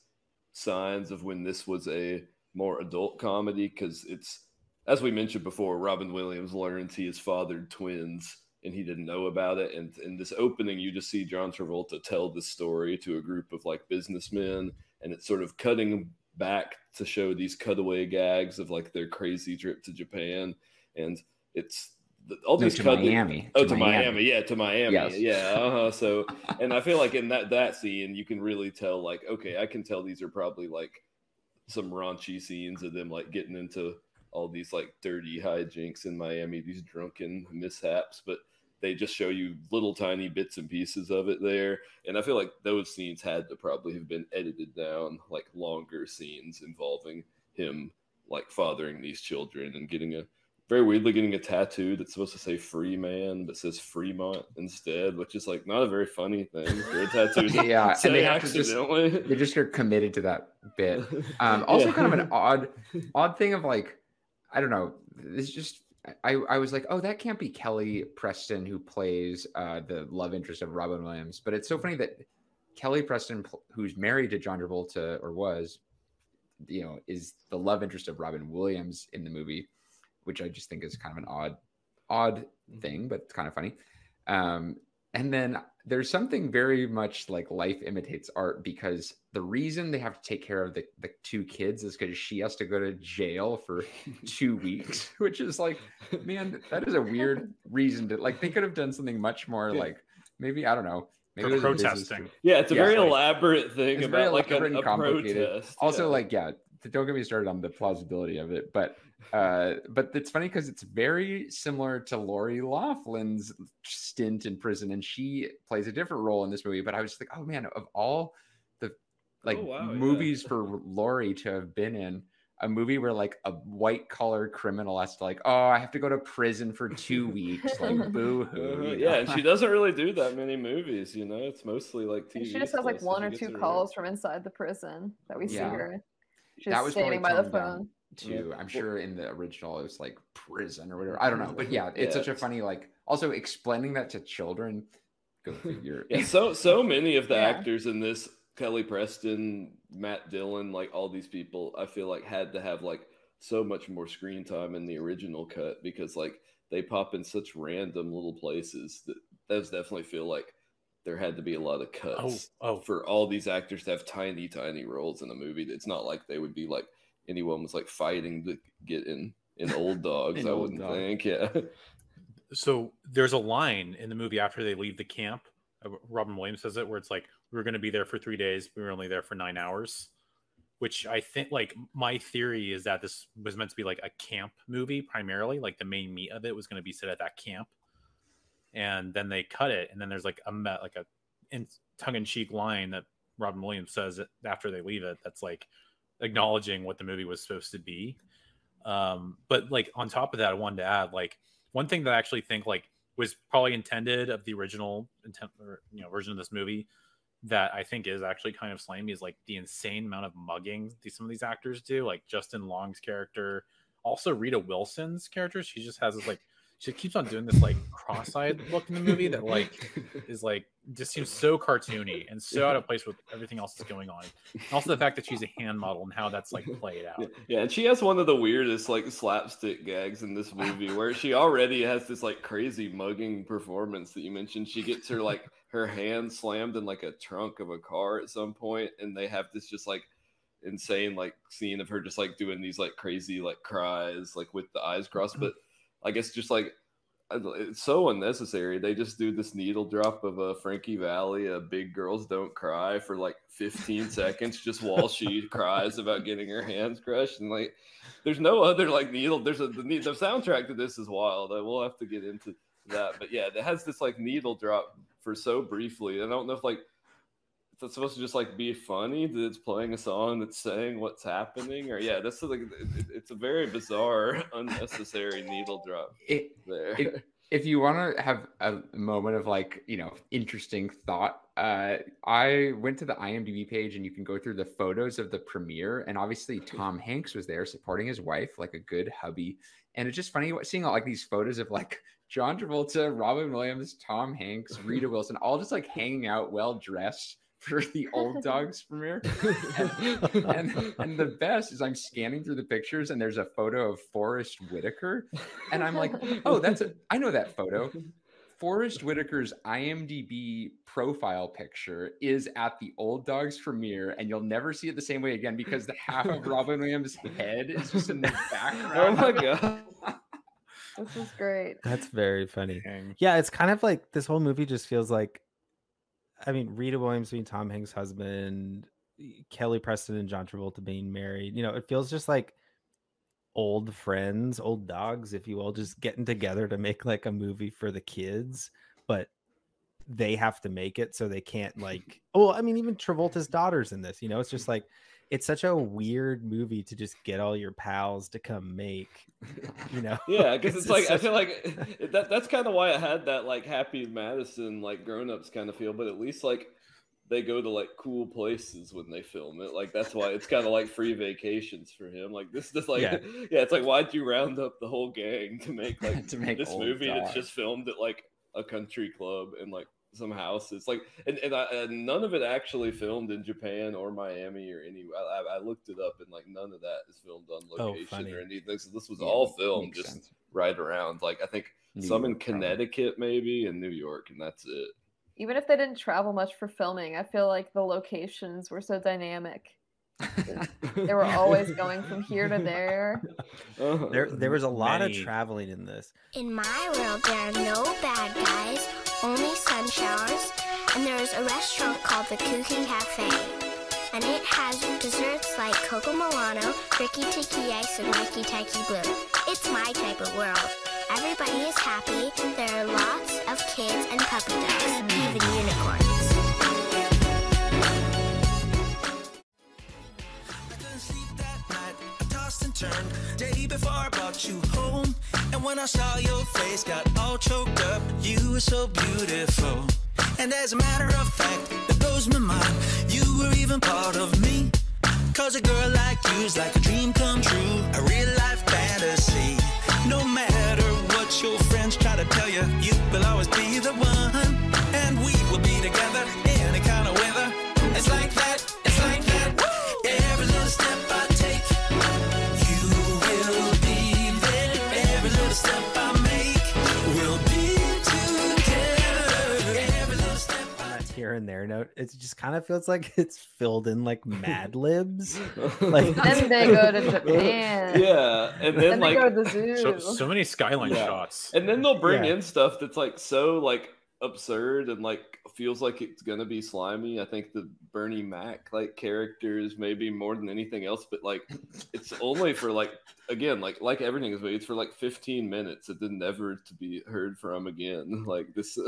signs of when this was a more adult comedy because it's as we mentioned before robin williams learns he has fathered twins and he didn't know about it. And in this opening you just see john travolta tell this story to a group of like businessmen and it's sort of cutting back to show these cutaway gags of like their crazy trip to japan. And it's all No, these to Miami. oh To to miami. Miami. yeah to miami Yes. yeah uh-huh so *laughs* and i feel like in that that scene you can really tell like okay i can tell these are probably like some raunchy scenes of them like getting into all these like dirty hijinks in Miami, these drunken mishaps, but they just show you little tiny bits and pieces of it there. And I feel like those scenes had to probably have been edited down, like longer scenes involving him like fathering these children and getting a very weirdly getting a tattoo that's supposed to say free man but says Fremont instead, which is like not a very funny thing for a tattoo. *laughs* yeah, and they to just accidentally. they just are committed to that bit. *laughs* Um, also, Yeah. kind of an *laughs* odd, odd thing of like, I don't know. It's just I I was like, oh, that can't be Kelly Preston who plays uh, the love interest of Robin Williams. But it's so funny that Kelly Preston, who's married to John Travolta or was, you know, is the love interest of Robin Williams in the movie, which I just think is kind of an odd, odd thing, but it's kind of funny. Um, and then there's something very much like life imitates art because the reason they have to take care of the, the two kids is because she has to go to jail for *laughs* two weeks, *laughs* which is like, man, that is a weird *laughs* reason to like. They could have done something much more Yeah. like maybe I don't know. Maybe For it was a business protesting. Yeah, it's a Yeah, very like- elaborate thing about very like a, a protest. Also, yeah. like, yeah, don't get me started on the plausibility of it, but uh, but it's funny because it's very similar to Lori Loughlin's stint in prison, and she plays a different role in this movie. But I was like, oh man, of all the like Oh, wow, yeah. movies for Lori to have been in, a movie where like a white collar criminal has to like, oh, I have to go to prison for two weeks, like *laughs* boo hoo. Uh-huh, yeah, and she doesn't *laughs* really do that many movies, you know. It's mostly like TV. She just has like one or gets two her- calls from inside the prison that we see her. She's That was standing by the phone. down. Phone. to Yeah. I'm sure in the original it was like prison or whatever. I don't know. But *laughs* yeah, it's Yeah. such a funny like also explaining that to children. Go figure. *laughs* Yeah, so so many of the Yeah. actors in this, Kelly Preston, Matt Dillon, like all these people, I feel like had to have like so much more screen time in the original cut because like they pop in such random little places that those definitely feel like there had to be a lot of oh, cuts Oh, oh. for all these actors to have tiny, tiny roles in a movie. It's not like they would be like anyone was like fighting to get in in old *laughs* dogs. In I Old wouldn't Dog. think. Yeah. so there's a line in the movie after they leave the camp. uh, Robin Williams says it, where it's like, "We were going to be there for three days. We were only there for nine hours," which I think, like, my theory is that this was meant to be like a camp movie primarily. Like the main meat of it was going to be set at that camp, and then they cut it, and then there's like a me- like a in tongue in cheek line that Robin Williams says after they leave it. That's like acknowledging what the movie was supposed to be. Um, but like on top of that, I wanted to add like one thing that I actually think like was probably intended of the original intent or you know version of this movie that I think is actually kind of slimy is like the insane amount of mugging these some of these actors do. Like Justin Long's character, also Rita Wilson's character. She just has this like she keeps on doing this like cross-eyed look in the movie that like *laughs* is like just seems so cartoony and so out of place with everything else that's going on. And also the fact that she's a hand model and how that's like played out. Yeah, yeah, and she has one of the weirdest like slapstick gags in this movie *laughs* where she already has this like crazy mugging performance that you mentioned. She gets her like her hand slammed in like a trunk of a car at some point, and they have this just like insane like scene of her just like doing these like crazy like cries like with the eyes crossed. But I guess just like it's so unnecessary. They just do this needle drop of a Frankie Valli, a big girls don't cry for like 15 *laughs* seconds, just while she cries about getting her hands crushed. And like, there's no other like needle. There's a the, the soundtrack to this is wild. I will have to get into that, but yeah, it has this like needle drop for so briefly. I don't know if like it's supposed to just like be funny that it's playing a song that's saying what's happening, or yeah, that's like it, it- it's a very bizarre, *laughs* unnecessary needle drop It, there. if, if you want to have a moment of like you know interesting thought uh i went to the imdb page and you can go through the photos of the premiere and obviously tom *laughs* hanks was there supporting his wife like a good hubby and it's just funny seeing all like these photos of like john travolta robin williams tom hanks *laughs* rita wilson all just like hanging out well dressed for the old dogs *laughs* premiere and, *laughs* and, and the best is i'm scanning through the pictures and there's a photo of forest whitaker and i'm like oh that's a i know that photo forest whitaker's imdb profile picture is at the old dogs premiere and you'll never see it the same way again because the half of *laughs* robin williams head is just in the background. oh my god. This is great. That's very funny. Dang. Yeah, it's kind of like this whole movie just feels like I mean, Rita Williams being Tom Hanks' husband, Kelly Preston and John Travolta being married. You know, it feels just like old friends, old dogs, if you will, just getting together to make like a movie for the kids, but they have to make it so they can't *laughs* like oh i mean even travolta's daughters in this you know it's just like it's such a weird movie to just get all your pals to come make *laughs* you know Yeah, because it's, just like I feel like eh, that that's kind of why it had that like Happy Madison like grown ups kind of feel, but at least like they go to like cool places when they film it. Like that's why it's kind of like free vacations for him. Like this is like Yeah. *laughs* yeah. it's like why'd you round up the whole gang to make *laughs* like to make this movie that's just filmed at like a country club and like some houses like and, and, I, and none of it actually filmed in japan or miami or any I, I- I looked it up and like none of that is filmed on Oh, location funny. or anything so this was Yeah, all filmed just sense. right around like i think New some in York, probably. connecticut maybe and new york and that's it Even if they didn't travel much for filming, I feel like the locations were so dynamic. *laughs* They were always going from here to there. Uh-huh. there there was a lot Many- of traveling in this In my world, there are no bad guys, only sun showers, and there's a restaurant called the Cooking Cafe. And it has desserts like Coco Milano, Ricky Tiki Ice, and Mikey Taiki Blue. It's my type of world. Everybody is happy. There are lots of kids and puppy dogs, even unicorns. When I saw your face, got all choked up. You were so beautiful. And as a matter of fact, it blows my mind. You were even part of me. Cause a girl like you's like a dream come true, a real life fantasy. No matter what your friends try to tell you, you will always be the one. And we will be together on and there note, it just kind of feels like *laughs* it's filled in like Mad Libs. *laughs* like Then they go to *laughs* Japan. Yeah, and then, Then they like go to the zoo. So, so many skyline Yeah. shots. and then they'll bring Yeah. in stuff that's like so like absurd and like feels like it's gonna be slimy. I think the Bernie Mac like character is maybe more than anything else, but like it's only for like again like like everything is made. it's for like 15 minutes and then never to be heard from again. Like this.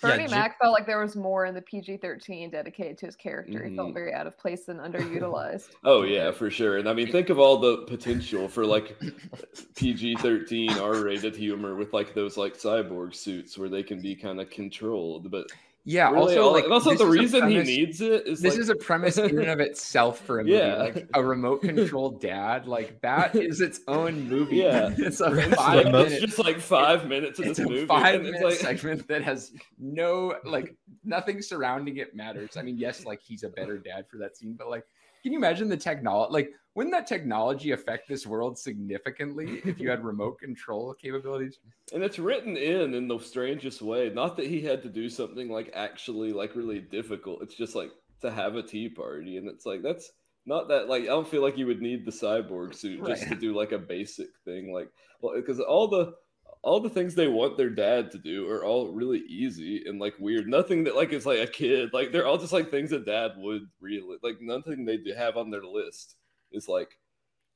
Bernie Jim- Mac felt like there was more in the PG 13 dedicated to his character. He Mhm. felt very out of place and underutilized. *laughs* Oh yeah, for sure. And I mean, think of all the potential for like PG thirteen R rated humor with like those like cyborg suits where they can be kind of controlled. But Yeah. really, also, all- like also the reason premise- he needs it is this like, is a premise in and of itself for a *laughs* movie. Yeah. Like a remote controlled *laughs* dad, like that is its own movie. Yeah. *laughs* it's a it's, five like- minute, it's just like five minutes of it's this a movie. five and minute like, segment that has no like nothing surrounding it matters. I mean, yes, like he's a better dad for that scene, but like, can you imagine the technology? Like, wouldn't that technology affect this world significantly if you had remote *laughs* control capabilities? and it's written in in the strangest way. Not that he had to do something like actually like really difficult. It's just like to have a tea party, and it's like that's not that like I don't feel like you would need the cyborg suit just Right. to do like a basic thing, like well because all the all the things they want their dad to do are all really easy and like weird. Nothing that like is like a kid. Like they're all just like things that dad would really like. Nothing they have on their list is like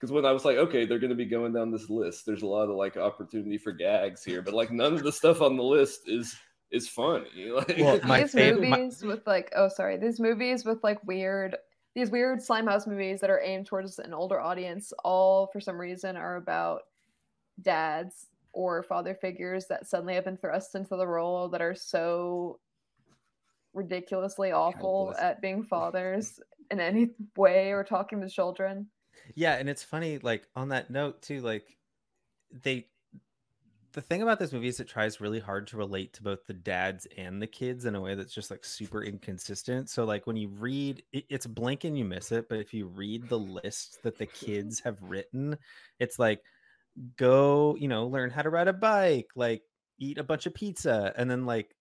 because when I was like, okay, they're going to be going down this list, there's a lot of like opportunity for gags here, but like none of the stuff on the list is is funny. *laughs* Like, Well, my these fav- my- movies with like oh sorry these movies with like weird these weird slimehouse movies that are aimed towards an older audience all for some reason are about dads or father figures that suddenly have been thrust into the role that are so ridiculously awful Helpless. at being fathers in any *laughs* way or talking to children Yeah, and it's funny, like on that note too, like they the thing about this movie is it tries really hard to relate to both the dads and the kids in a way that's just like super inconsistent. So like when you read it, it's blink and you miss it, but if you read the list that the kids *laughs* have written, it's like go, you know, learn how to ride a bike, like eat a bunch of pizza, and then like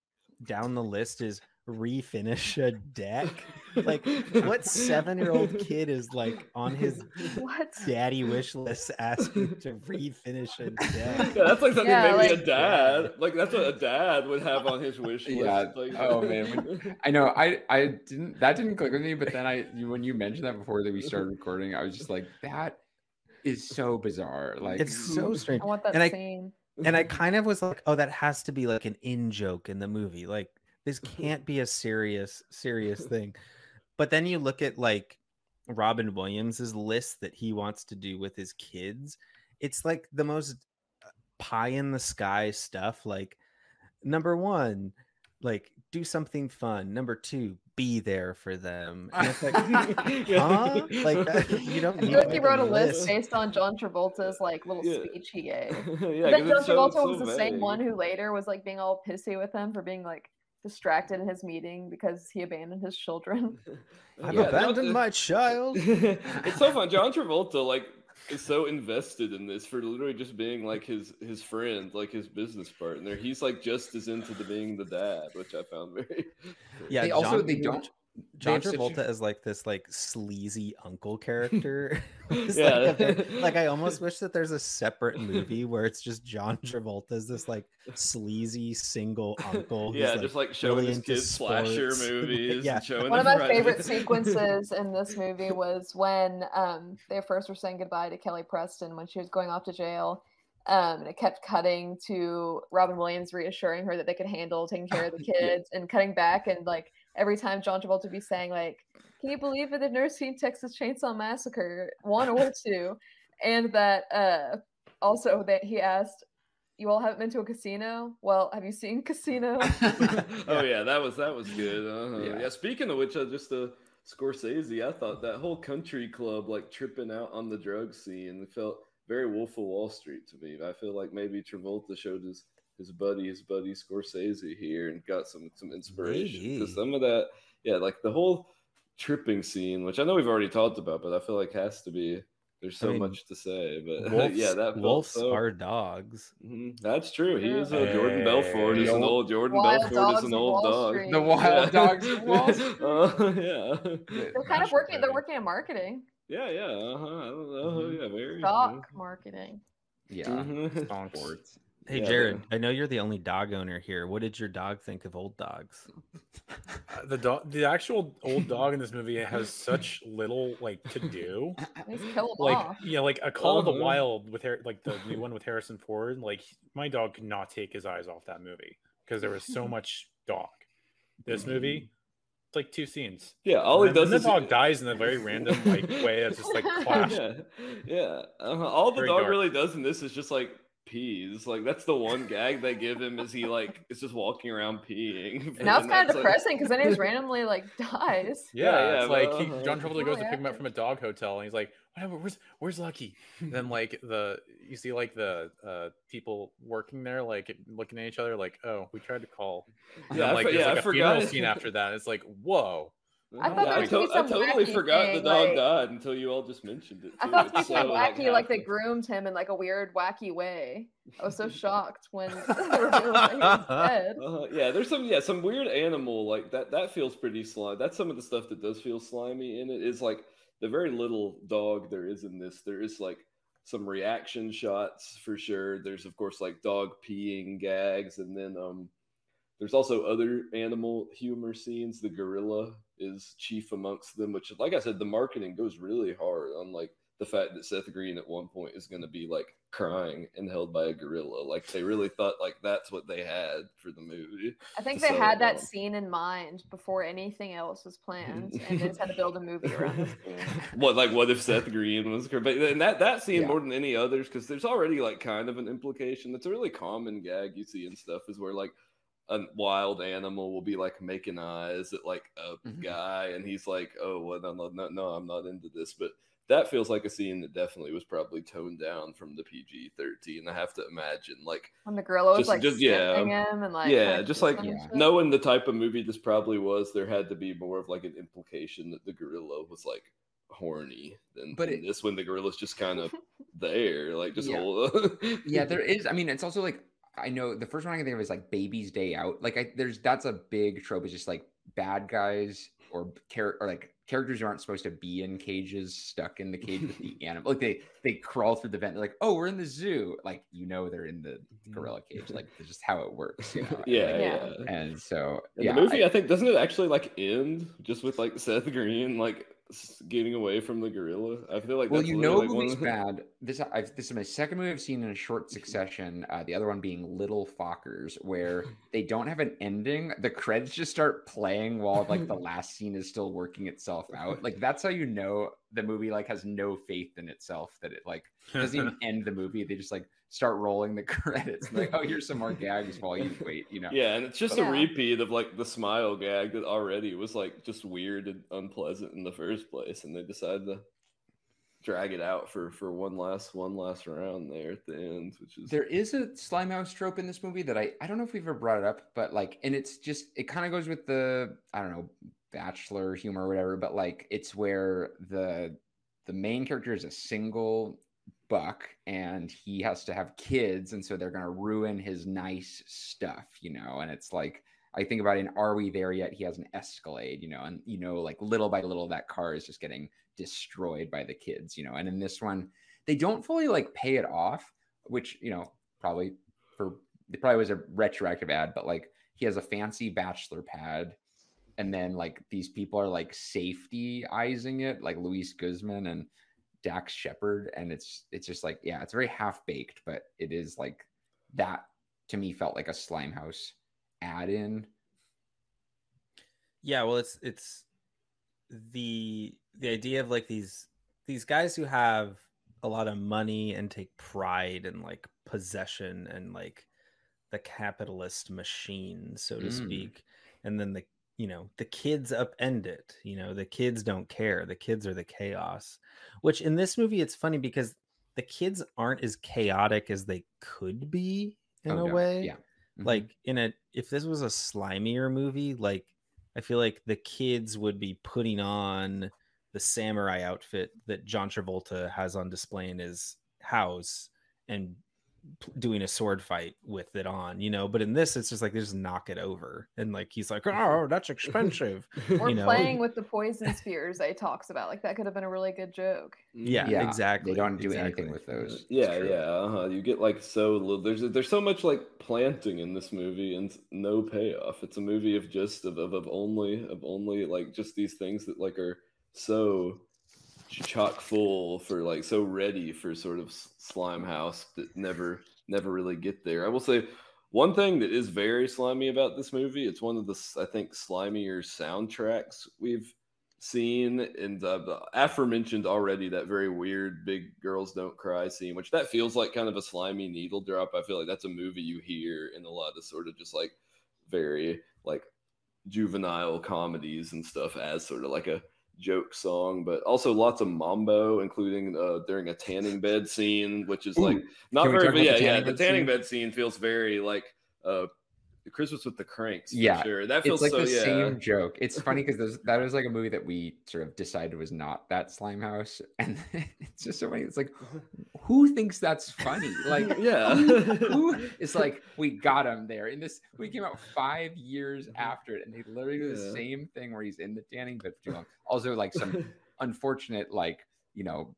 down the list is refinish a deck. Like what *laughs* seven year old kid is like on his what daddy wish list asking to refinish a deck? yeah, that's like something Yeah, maybe like- a dad like that's what a dad would have on his wish list. Yeah. Like, Oh, man, when- *laughs* I know. I I didn't that didn't click with me, but then I when you mentioned that before that we started *laughs* recording, I was just like, that is so bizarre. Like It's so strange. i want that And I scene and I kind of was like, oh, that has to be like an in joke in the movie. Like this can't be a serious, serious *laughs* thing. But then you look at like Robin Williams's list that he wants to do with his kids. It's like the most uh, pie in the sky stuff. Like number one, like do something fun. Number two, be there for them. And it's like, *laughs* huh? Like that, you don't *laughs* need like he wrote a list list. based on John Travolta's like little Yeah. speech he gave. yeah, then John it's so- Travolta so was the same one who later was like being all pissy with him for being like distracted in his meeting because he abandoned his children. *laughs* I've Yeah, abandoned John- my *laughs* child. it's so fun. John Travolta like is so invested in this for literally just being like his his friend, like his business partner. He's like just as into the being the dad, which I found very. Yeah, they also John- they don't they John have Travolta is like this like sleazy uncle character. *laughs* *laughs* Yeah. like, a *laughs* like I almost wish that there's a separate movie where it's just John Travolta as this like sleazy single uncle. who's, Yeah, just like showing really his into kids slasher movies. Yeah. and One of my running. favorite sequences in this movie was when um, they first were saying goodbye to Kelly Preston when she was going off to jail. Um, and it kept cutting to Robin Williams reassuring her that they could handle taking care of the kids and cutting back. And like every time John Travolta would be saying, like, can you believe that they've never seen Texas Chainsaw Massacre one or *laughs* two? And that uh, also that he asked, you all haven't been to a casino? Well, have you seen Casino? *laughs* *laughs* oh yeah, that was that was good. Uh-huh. Yeah. Yeah. Speaking of which, uh, just a Scorsese, I thought that whole country club like tripping out on the drug scene felt very Wolf of Wall Street to me. I feel like maybe Travolta showed his his buddy, his buddy Scorsese here, and got some some inspiration because some of that, yeah, like the whole tripping scene, which I know we've already talked about, but I feel like has to be. There's I so mean, much to say, but *laughs* Wolves, yeah, that wolves so- are dogs. Mhm, That's true. He is Yeah. a Jordan Belfort. Is an old Jordan Belfort dogs is an old dog. Street. The wild *laughs* dogs Wall Uh, yeah. They're kind of working. They're working in marketing, Yeah, yeah. Uh huh. I don't know. Mhm. Yeah, very. stock marketing. Yeah. *laughs* Mhm. Stonks. Sports. Hey Yeah, Jared, the- I know you're the only dog owner here. What did your dog think of old dogs? Uh, the dog, the actual old dog in this movie has such little like to do. *laughs* He's kill 'em Like off. yeah, like a Call of the Uh-huh. Wild with Har- like the new *laughs* one with Harrison Ford. Like my dog could not take his eyes off that movie because there was so *laughs* much dog. This movie, it's like two scenes. Yeah, all he And then does the is dog dies in a very random like way. It's just like clash. yeah, yeah. Uh-huh. All the Very dog dark. really does in this is just like pees. Like that's the one gag they give him is he like is just walking around peeing. *laughs* And now it's And kind of depressing because then he just *laughs* randomly like dies. Yeah, Yeah, it's yeah, like he, uh-huh. John Travolta goes to Oh, pick him up from a dog hotel, and he's like, "Whatever, where's where's Lucky?" then *laughs* like the you see like the uh, people working there like looking at each other like, "Oh, we tried to call." And Yeah, then, like for- there's yeah, like I a funeral scene after that. It's like, whoa. I thought there was to- I totally forgot the dog like- died until you all just mentioned it. I thought It's something so, wacky, like they groomed him in like a weird, wacky way. I was so *laughs* shocked when *laughs* they revealed that he was dead. Uh, yeah, there's some yeah some weird animal like that. That feels pretty slimy. That's some of the stuff that does feel slimy in it. Is like the very little dog there is in this. There is like some reaction shots for sure. There's of course like dog peeing gags, and then um, there's also other animal humor scenes. The gorilla is chief amongst them, which like I said, the marketing goes really hard on like the fact that Seth Green at one point is going to be like crying and held by a gorilla. Like they really thought like that's what they had for the movie. I think they had that on. scene in mind before anything else was planned, *laughs* and they just had to build a movie around this. *laughs* What like what if Seth Green was but and that that scene Yeah. more than any others because there's already like kind of an implication. That's a really common gag you see in stuff is where like a wild animal will be like making eyes at like a Mhm. guy and he's like, oh well, no, no, no, no, I'm not into this, but. That feels like a scene that definitely was probably toned down from the PG thirteen. I have to imagine, like When the gorilla was Just- like just- yeah, him and like yeah, kinda just like Yeah. knowing the type of movie this probably was, there had to be more of like an implication that the gorilla was like horny than, But than it- this when the gorilla's just kind of *laughs* there, like just Yeah. hold. yeah, there *laughs* is. I mean, it's also like I know the first one I can think of is like Baby's Day Out. Like, I, there's that's a big trope. Is just like bad guys or char- or like characters who aren't supposed to be in cages, stuck in the cage with the *laughs* animal. Like they they crawl through the vent. They're like, oh, we're in the zoo. Like you know they're in the gorilla cage. Like it's just how it works. You know? *laughs* Mm-hmm. yeah, Like, yeah. Yeah. And so And yeah, the movie, I- I, think, doesn't it actually like end just with like Seth Green like s- getting away from the gorilla? I feel like well, you know, like, movie's bad. This I've, this is my second movie I've seen in a short succession. Uh, the other one being Little Fockers, where *laughs* they don't have an ending. The credits just start playing while like the *laughs* last scene is still working itself out. Like that's how you know the movie like has no faith in itself that it like *laughs* doesn't even end the movie. They just like start rolling the *laughs* credits. Like, oh, here's some more gags while you wait. You know. Yeah, and it's just Yeah. a repeat of like the smile gag that already was like just weird and unpleasant in the first place, and they decided to drag it out for for one last one last round there at the end, which is There is a Slimehouse trope in this movie that I I don't know if we've ever brought it up, but like, and it's just it kind of goes with the I don't know bachelor humor or whatever, but like it's where the the main character is a single buck and he has to have kids, and so they're gonna ruin his nice stuff, you know, and it's like. I think about in Are We There Yet? He has an Escalade, you know, and you know, like little by little, that car is just getting destroyed by the kids, you know. And in this one, they don't fully like pay it off, which you know probably for it probably was a retroactive ad, but like he has a fancy bachelor pad, and then like these people are like safety eyesing it, like Luis Guzman and Dax Shepard, and it's it's just like yeah, it's very half baked, but it is like that to me felt like a Slimehouse add in. Yeah, well, it's it's the the idea of like these these guys who have a lot of money and take pride in like possession and like the capitalist machine, so to Mm. speak, and then the you know the kids upend it you know the kids don't care the kids are the chaos which in this movie it's funny because the kids aren't as chaotic as they could be in Oh, a no. way Yeah. Mhm. like in a if this was a slimier movie like i feel like the kids would be putting on the samurai outfit that john travolta has on display in his house and doing a sword fight with it on you know but in this it's just like they just knock it over and like he's like oh that's expensive *laughs* Or you know playing with the poison spears I talks about. Like that could have been a really good joke. yeah, Yeah, exactly They don't do exactly. anything with those. Yeah, yeah. Uh-huh. You get like so little. There's there's so much like planting in this movie and no payoff. It's a movie of just of, of, of only of only like just these things that like are so chock full for like so ready for sort of slime house that never never really get there. I will say one thing that is very slimy about this movie. It's one of the I think slimier soundtracks we've scene and uh, aforementioned already that very weird big girls don't cry scene which that feels like kind of a slimy needle drop i feel like that's a movie you hear in a lot of sort of just like very like juvenile comedies and stuff as sort of like a joke song but also lots of mambo including uh, during a tanning bed scene which is like Ooh, not very but yeah yeah the tanning scene? bed scene feels very like uh christmas with the cranks for Yeah, sure that feels it's like so the yeah same joke. It's funny *laughs* because that was like a movie that we sort of decided was not that slime house, *laughs* and it's just so funny. It's like, who thinks that's funny? *laughs* Like, yeah who, who- it's like we got him there. In this, we came out five years after it, and they literally do the Mm-hmm. Yeah. same thing where he's in the tanning bed for too long. Also, like some unfortunate, like you know,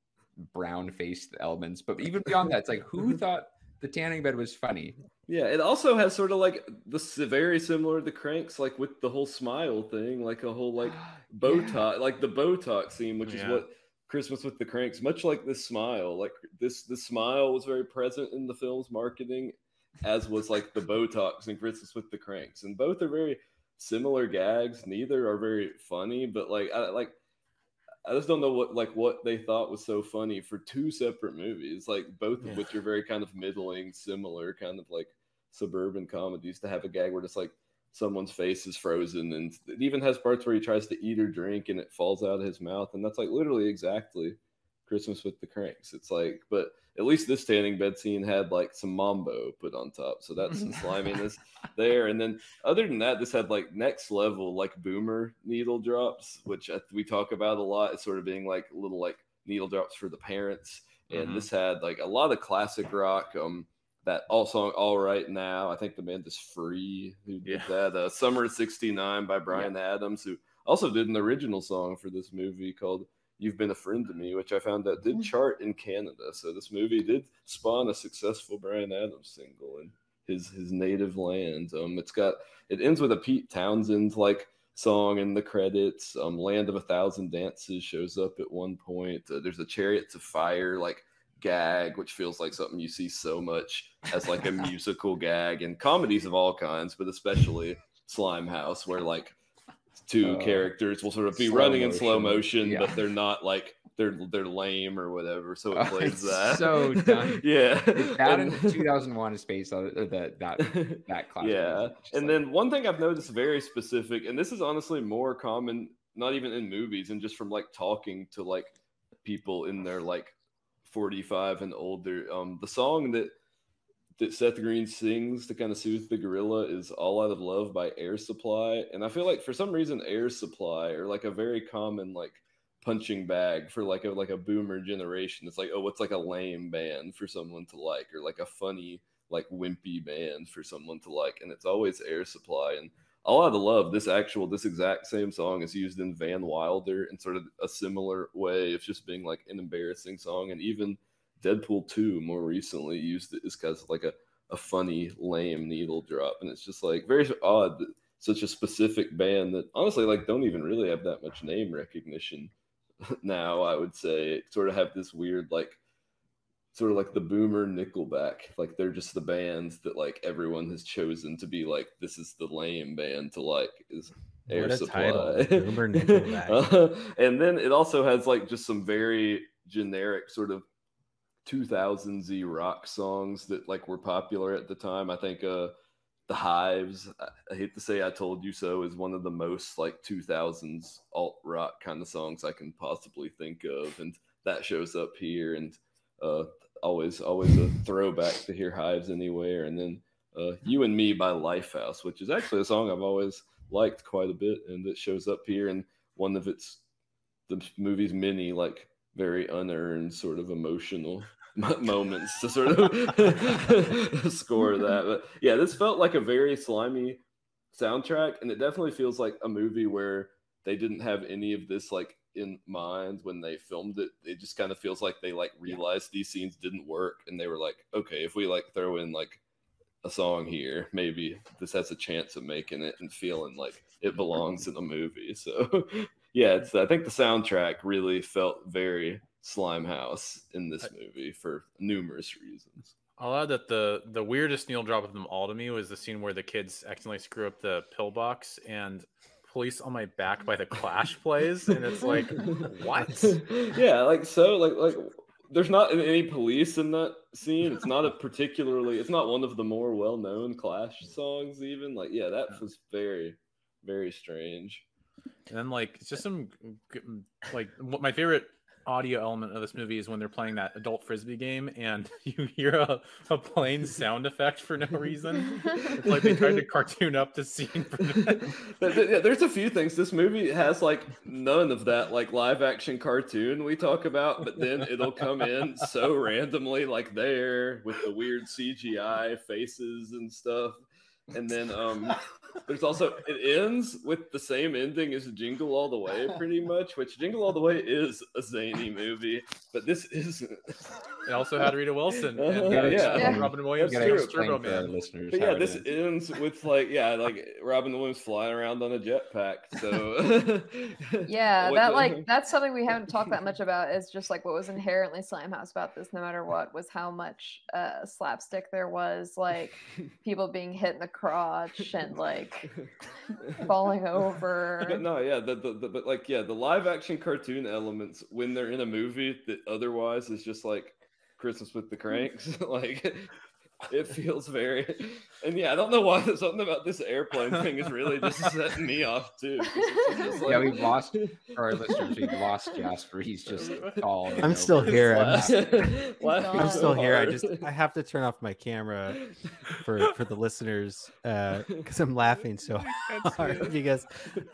brown faced elements. But even beyond that, it's like who thought the tanning bed was funny? Yeah, it also has sort of like the very similar to the cranks, like with the whole smile thing, like a whole like *gasps* Botox, like the Botox scene, which is what Christmas with the Cranks, much like this smile, like this this smile was very present in the film's marketing, as was like the Botox and Christmas with the Cranks, and both are very similar gags. Neither are very funny, but like I like. I just don't know what like what they thought was so funny for two separate movies, like both of which are very kind of middling, similar, kind of like suburban comedies. To have a gag where just like someone's face is frozen, and it even has parts where he tries to eat or drink and it falls out of his mouth, and that's like literally exactly Christmas with the Cranks. It's like, but at least this tanning bed scene had like some mambo put on top, so that's some *laughs* sliminess there. And then other than that, this had like next level like boomer needle drops, which I, we talk about a lot. It's sort of being like little like needle drops for the parents. And Mhm. this had like a lot of classic rock. Um, that all song "All Right Now." I think the band is Free who did Yeah. that. Uh, "Summer '69" by Bryan Adams, who also did an original song for this movie called "You've Been a Friend to Me," which I found out did chart in Canada. So this movie did spawn a successful Bryan Adams single in his his native land. Um, it's got it ends with a Pete Townshend like song in the credits. Um, "Land of a Thousand Dances" shows up at one point. Uh, there's a "Chariots of Fire" like gag, which feels like something you see so much as like a *laughs* musical gag in comedies of all kinds, but especially Slime House, where like two Uh, characters will sort of be running in slow motion, motion, yeah. but they're not like they're they're lame or whatever. So it *laughs* Oh, plays that. so dumb. *laughs* yeah. That in 2001: A Space or the that *laughs* that classic. yeah. And like- then one thing I've noticed very specific, and this is honestly more common, not even in movies, and just from like talking to like people in their like 45 and older. Um, the song that that Seth Green sings to kind of soothe the gorilla is "All Out of Love" by Air Supply, and I feel like for some reason Air Supply are like a very common like punching bag for like a like a boomer generation. It's like oh, what's like a lame band for someone to like, or like a funny like wimpy band for someone to like, and it's always Air Supply and. All out of love, this actual, this exact same song is used in Van Wilder in sort of a similar way of just being like an embarrassing song. And even Deadpool 2 more recently used it as kind of like a, a funny, lame needle drop. And it's just like very odd that such a specific band that honestly like don't even really have that much name recognition *laughs* now, I would say. Sort of have this weird like sort of like the boomer Nickelback. Like they're just the bands that like everyone has chosen to be like this is the lame band to like is Air What a Supply. title, *laughs* Boomer Nickelback. Uh, *laughs* and then it also has like just some very generic sort of 2000 Z rock songs that like were popular at the time. I think uh the Hives. I, I hate to say I told you so is one of the most like 2000s alt rock kind of songs I can possibly think of, and that shows up here and uh, always always a throwback to hear Hives anywhere. And then uh, "You and Me" by Lifehouse, which is actually a song I've always liked quite a bit, and it shows up here in one of its the movie's many like very unearned sort of emotional *laughs* moments to sort of *laughs* score that. But yeah, this felt like a very slimy soundtrack, and it definitely feels like a movie where they didn't have any of this like in mind when they filmed it. It just kind of feels like they like realized these scenes didn't work, and they were like, okay, if we like throw in like a song here, maybe this has a chance of making it and feeling like it belongs in a movie. So *laughs* yeah, it's I think the soundtrack really felt very Slimehouse in this movie for numerous reasons. I'll add that the the weirdest needle drop of them all to me was the scene where the kids accidentally screw up the pillbox and police on my back by the clash *laughs* plays and it's like what? *laughs* Yeah like so like like there's not any police in that scene. It's not a particularly it's not one of the more well-known clash songs even. Like yeah that was very very strange and then like it's just some like what my favorite audio element of this movie is when they're playing that adult frisbee game and *laughs* you hear a, a plane sound effect for no reason. it's like they tried to *laughs* cartoon up the scene. *laughs* yeah, there's a few things. This movie has like none of that like live action cartoon we talk about, but then it'll come in so randomly, like there with the weird CGI faces and stuff. And then um there's also it ends with the same ending as Jingle All the Way, pretty much. Which Jingle All the Way is a zany movie, but this isn't. It also had Rita Wilson and yeah, yeah. Robin Williams, That's Turbo Man. listeners. But yeah, this ends with like yeah, like Robin Williams flying around on a jetpack. So *laughs* yeah, What that the- like *laughs* that's something we haven't talked that much about. Is just like what was inherently Slimehouse about this, no matter what, was how much uh, slapstick there was, like *laughs* people being hit in the crotch and like *laughs* falling over. *laughs* no, yeah, the, the, the but like yeah, the live action cartoon elements when they're in a movie that otherwise is just like Christmas with the Cranks, *laughs* like *laughs* it feels very and yeah, I don't know why *laughs* something about this airplane thing is really just *laughs* setting me off too it's just yeah, we've lost for our listeners. We've lost Jasper. He's just tall. and I'm still here. I'm, just- I'm still here. I just I have to turn off my camera for for the listeners uh because I'm laughing so hard because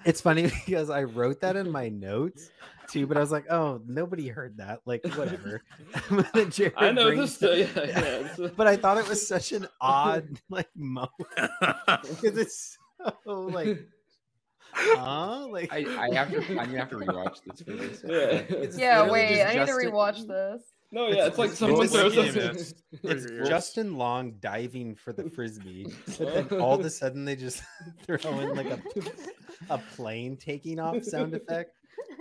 it's funny because I wrote that in my notes too, but I was like, oh, nobody heard that. Like whatever. *laughs* *laughs* Jared I know brings this. it- Yeah, yeah, *laughs* but I thought it was such an odd like moment because it's so like, huh? Like I, I have to. I'm gonna have to rewatch this for this. Yeah. It's yeah, wait, just I need to Justin- rewatch this. No, yeah, it's like It's- someone it's throws like- us. it's Justin Long diving for the frisbee, but then all of a sudden they just throw in like a a plane taking off sound effect.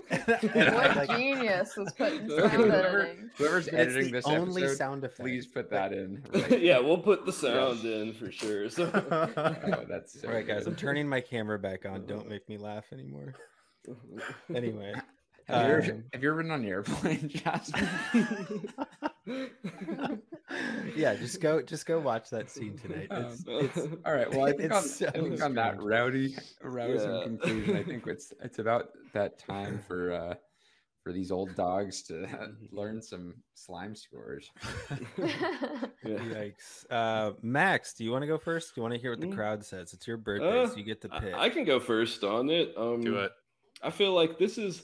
And I- What *laughs* like- genius was putting Whoever- editing. Whoever's it's editing the this only episode, sound effect. please put that in. *laughs* Right. yeah, we'll put the sound in for sure. So *laughs* Oh, that's so all right, guys, I'm turning my camera back on. Don't make me laugh anymore. Anyway, Have you, ever, um, have you ever been on an airplane, *laughs* Jasper? *laughs* yeah, just go, just go watch that scene tonight. *laughs* Um, It's, it's All right. Well, I think, on, It's so I think on that rowdy, rousing Yeah. conclusion, I think it's it's about that time for uh for these old dogs to learn some slime scores. yeah. yikes. Uh, Max, do you want to go first? Do you want to hear what the Mm. crowd says? It's your birthday, Uh, so you get to I- pick. I can go first on it. Um, Do it. I feel like this is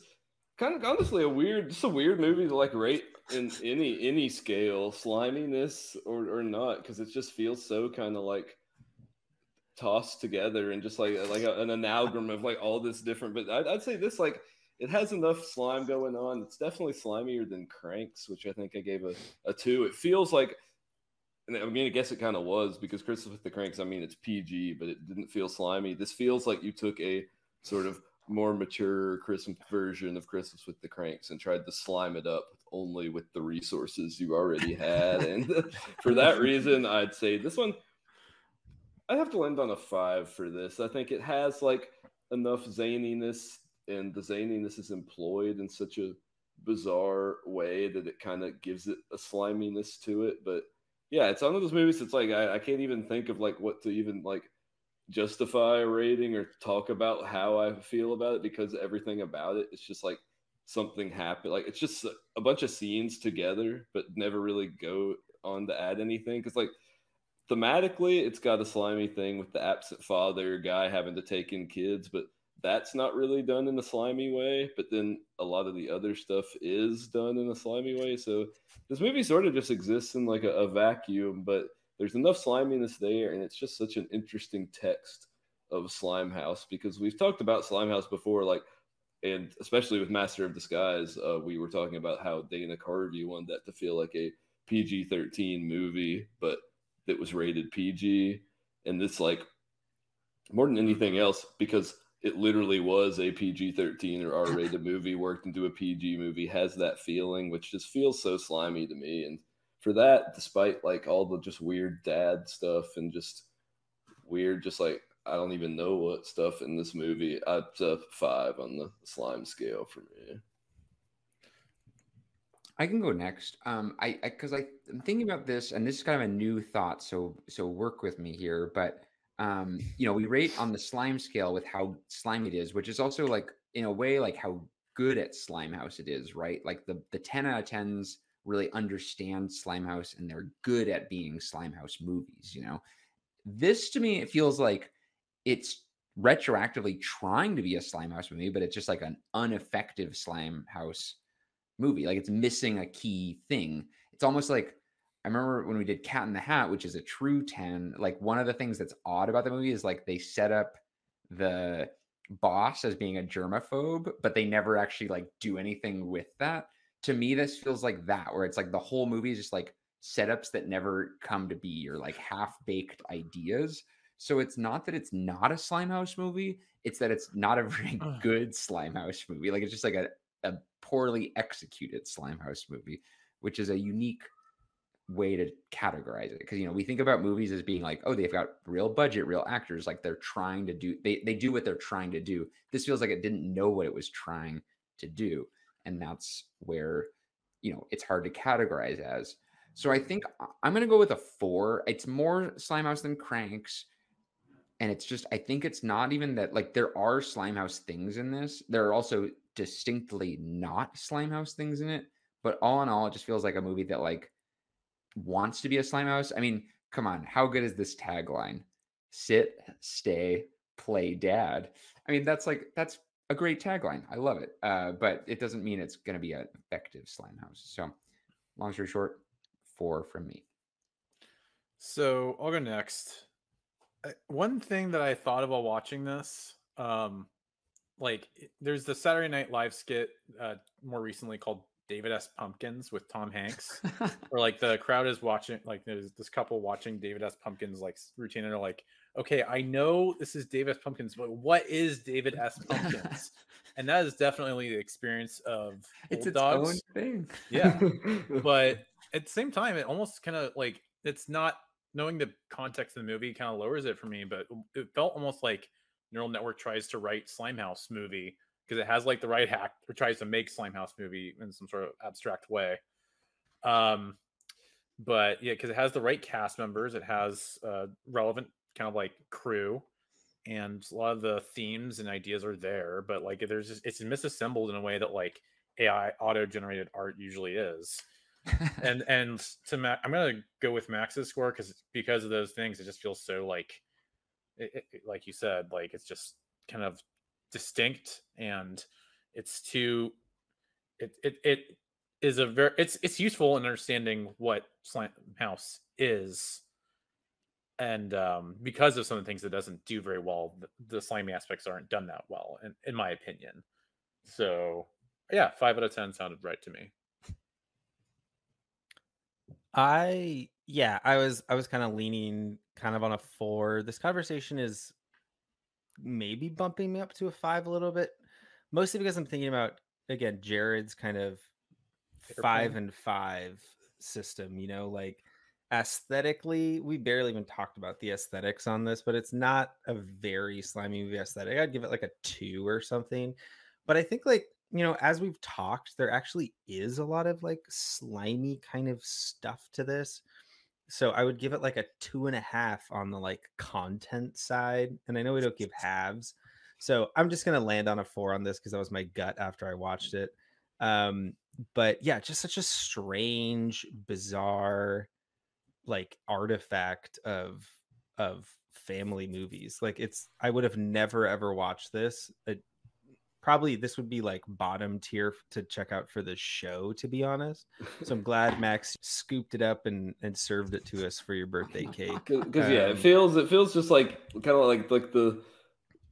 kind of honestly a weird, just a weird movie to like rate in any any scale, sliminess or or not, because it just feels so kind of like tossed together and just like like a, an amalgam of like all this different. But I'd, I'd say this like it has enough slime going on. It's definitely slimier than Cranks, which I think I gave a, a two. It feels like and I mean, I guess it kind of was because with the Cranks, I mean, it's PG, but it didn't feel slimy. This feels like you took a sort of more mature Christmas version of Christmas with the Cranks and tried to slime it up only with the resources you already had. and *laughs* for that reason, I'd say this one, I have to land on a five for this. I think it has like enough zaniness, and the zaniness is employed in such a bizarre way that it kind of gives it a sliminess to it. But yeah, it's one of those movies It's like I, I can't even think of like what to even like justify a rating or talk about how I feel about it because everything about it it's just like something happened like it's just a, bunch of scenes together but never really go on to add anything because like thematically it's got a slimy thing with the absent father guy having to take in kids but that's not really done in a slimy way but then a lot of the other stuff is done in a slimy way. So this movie sort of just exists in like a, a vacuum but there's enough sliminess there and it's just such an interesting text of slimehouse because we've talked about slimehouse before like and especially with master of disguise uh, we were talking about how dana carvey wanted that to feel like a pg-13 movie but that was rated pg and this like more than anything else because it literally was a pg-13 or r-rated movie worked into a pg movie has that feeling which just feels so slimy to me and for that, despite like all the just weird dad stuff and just weird, just like I don't even know what stuff in this movie. It's a five on the slime scale for me. I can go next. Um, I because I, am thinking about this, and this is kind of a new thought. So so work with me here. But um, you know, we rate on the slime scale with how slimy it is, which is also like in a way like how good at Slime House it is, right? Like the the ten out of tens really understand Slimehouse and they're good at being Slimehouse movies, you know. This to me it feels like it's retroactively trying to be a Slimehouse movie, but it's just like an ineffective Slimehouse movie. Like it's missing a key thing. It's almost like I remember when we did Cat in the Hat, which is a true 10, like one of the things that's odd about the movie is like they set up the boss as being a germaphobe, but they never actually like do anything with that to me this feels like that where it's like the whole movie is just like setups that never come to be or like half baked ideas. So it's not that it's not a slimehouse movie it's that it's not a very good slimehouse movie like it's just like a, a poorly executed slimehouse movie which is a unique way to categorize it because you know we think about movies as being like oh they've got real budget real actors like they're trying to do they, they do what they're trying to do. This feels like it didn't know what it was trying to do and that's where you know it's hard to categorize as. So i think i'm going to go with a four. It's more slimehouse than cranks and it's just i think it's not even that like there are slimehouse things in this. There are also distinctly not slimehouse things in it but all in all it just feels like a movie that like wants to be a slimehouse. I mean come on how good is this tagline? Sit stay play dad. I mean that's like that's a great tagline. I love it. Uh, but it doesn't mean it's going to be an effective slime house. So, long story short, four from me. So I'll go next. One thing that I thought about watching this, um, like there's the Saturday Night Live skit uh, more recently called David S. Pumpkins with Tom Hanks, *laughs* where like the crowd is watching, like there's this couple watching David S. Pumpkins like routine, and they're like, okay, I know this is David S. Pumpkins, but what is David S. *laughs* Pumpkins? and that is definitely the experience of it's its dogs. own thing. Yeah, *laughs* but at the same time, it almost kind of like it's not knowing the context of the movie kind of lowers it for me. But it felt almost like Neural Network tries to write Slimehouse movie because it has like the right hack or tries to make Slimehouse movie in some sort of abstract way. Um, but yeah, because it has the right cast members, it has uh, relevant kind of like crew, and a lot of the themes and ideas are there. But like, there's just it's misassembled in a way that like AI auto generated art usually is. *laughs* and and to Ma- I'm gonna go with Max's score because because of those things, it just feels so like, it, it, like you said, like it's just kind of distinct and it's too it it, it is a very it's it's useful in understanding what slime house is and um, because of some of the things it doesn't do very well the, the slimy aspects aren't done that well in, in my opinion so yeah five out of ten sounded right to me I yeah, I was I was kind of leaning kind of on a four. This conversation is maybe bumping me up to a five a little bit, mostly because I'm thinking about again Jared's kind of Fair five point. and five system. You know, like aesthetically, we barely even talked about the aesthetics on this, but it's not a very slimy movie aesthetic. I'd give it like a two or something. But I think like you know, as we've talked, there actually is a lot of like slimy kind of stuff to this. So I would give it like a two and a half on the like content side. And I know we don't give halves. So I'm just gonna land on a four on this because that was my gut after I watched it. Um, but yeah, just such a strange, bizarre like artifact of of family movies. Like it's I would have never ever watched this. It, probably this would be like bottom tier to check out for the show to be honest so i'm glad max scooped it up and and served it to us for your birthday *laughs* cake because yeah, it Um, feels it feels just like kind of like like the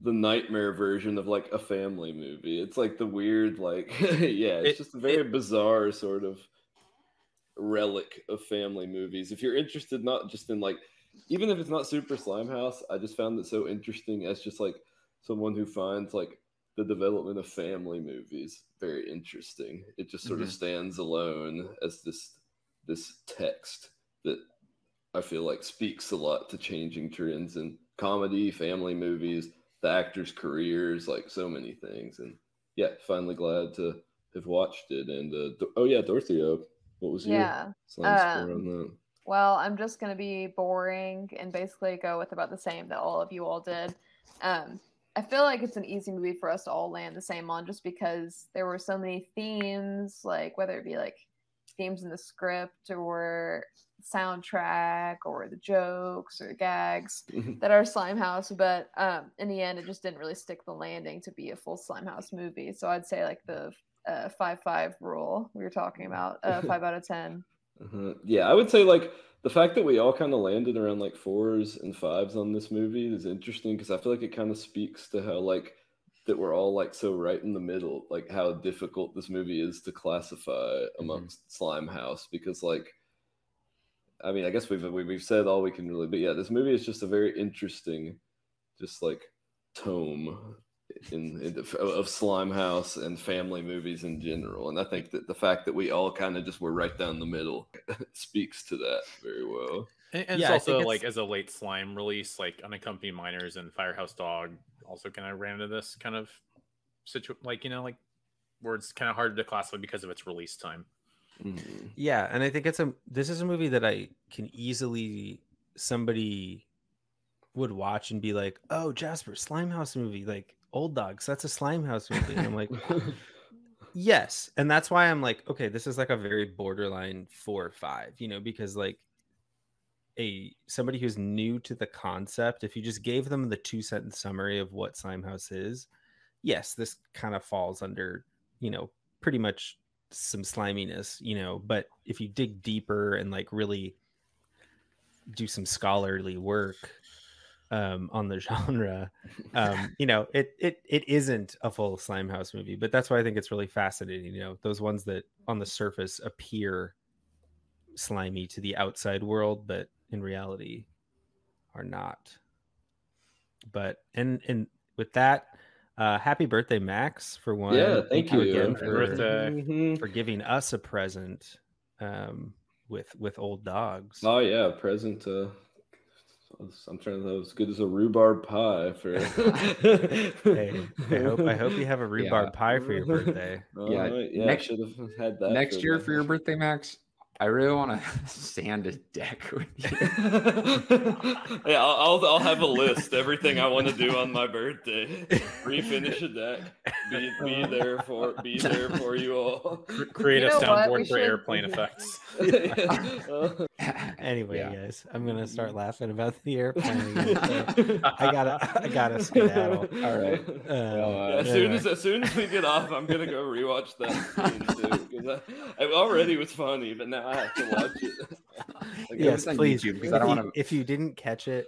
the nightmare version of like a family movie. It's like the weird like *laughs* yeah, it's It- just a very bizarre sort of relic of family movies. If you're interested, not just in like even if it's not Super Slime House, I just found it so interesting as just like someone who finds like the development of family movies very interesting. It just sort of Mhm. stands alone as this this text that I feel like speaks a lot to changing trends in comedy, family movies, the actors' careers, like so many things. And yeah, finally glad to have watched it. And uh, Dor- oh yeah, Dorothea, what was your Yeah. slime score um, on that? Well, I'm just gonna be boring and basically go with about the same that all of you all did. Um, I feel like it's an easy movie for us to all land the same on, just because there were so many themes, like whether it be like themes in the script or soundtrack or the jokes or the gags *laughs* that are Slimehouse. But um, in the end, it just didn't really stick the landing to be a full Slimehouse movie. So I'd say like the uh, five five rule we were talking about, uh, *laughs* five out of ten. Uh-huh. Yeah, I would say like the fact that we all kind of landed around like fours and fives on this movie is interesting because I feel like it kind of speaks to how like that we're all like so right in the middle, like how difficult this movie is to classify mm-hmm. amongst Slime House because like I mean, I guess we've we- we've said all we can really, but yeah, this movie is just a very interesting, just like tome in, in of Slime House and family movies in general. And I think that the fact that we all kind of just were right down the middle *laughs* speaks to that very well. And, and Yeah, it's also think like it's- as a late slime release, like unaccompanied minors and Firehouse Dog also kind of ran into this kind of situation like you know like where it's kind of hard to classify because of its release time. Mhm. Yeah, and I think it's a this is a movie that I can easily somebody would watch and be like, "Oh, Jasper, Slimehouse movie, like Old Dogs, that's a Slimehouse movie." And I'm like, *laughs* "Yes." And that's why I'm like, "Okay, this is like a very borderline 4 or 5, you know, because like a somebody who's new to the concept, if you just gave them the two sentence summary of what Slimehouse is, yes, this kind of falls under, you know, pretty much some sliminess, you know, but if you dig deeper and like really do some scholarly work um, on the *laughs* genre, *laughs* um, you know, it it it isn't a full Slimehouse movie, but that's why I think it's really fascinating. You know, those ones that on the surface appear slimy to the outside world, but in reality are not. But and and with that, uh, happy birthday, Max! For one, Yeah, thank you. again for birthday. Mhm. for giving us a present um, with with old dogs. Oh yeah, present. Uh, I'm trying to as good as a rhubarb pie for. *laughs* Hey, I hope I hope you have a *laughs* rhubarb Yeah. pie for your birthday. *laughs* All Yeah, right, yeah, next- I should have had that Next year the- for your birthday, Max, I really want to *laughs* sand a deck with you. *laughs* yeah, I'll, I'll I'll have a list. Everything I want to do on my birthday. Refinish a deck. Be, be there for be there for you all. Cr- Create You a know what? We soundboard for should- airplane *laughs* effects. Anyway, Yeah. guys, I'm gonna start laughing about the airplane. again, so I gotta I gotta skedaddle. All right. Uh, Well, uh, Yeah, as soon anyway. as as soon as we get off, I'm gonna go rewatch that scene too because I, it already was funny, but now I have to watch it. *laughs* Like, yes, it's please. YouTube, If I don't you, wanna- if you didn't catch it,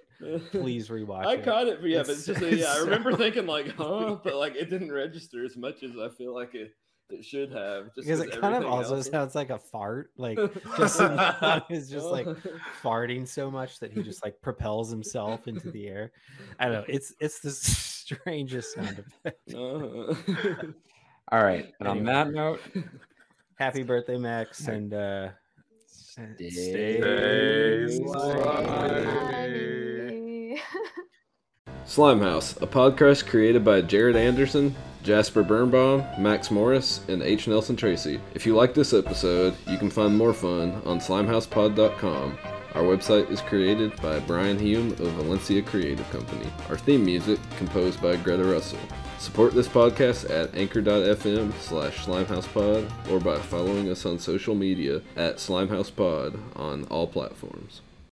please rewatch *laughs* I it. caught it, but yeah, but it's It's- just uh, yeah. I *laughs* remember thinking like, huh, but like it didn't register as much as I feel like it it should have. Just because it kind of also else- sounds like a fart. Like just is just like farting so much that he just like propels himself into the air. I don't know. It's it's the strangest sound effect. Uh-huh. All right. And on that note, Happy birthday, Max, and uh stay, Stay Bye. *laughs* Slimehouse, a podcast created by Jared Anderson, Jasper Birnbaum, Max Morris, and H. Nelson Tracy. If you like this episode, you can find more fun on slimehousepod.com. Our website is created by Brian Hume of Valencia Creative Company. Our theme music composed by Greta Russell. Support this podcast at anchor.fm slash slimehousepod or by following us on social media at slimehousepod on all platforms.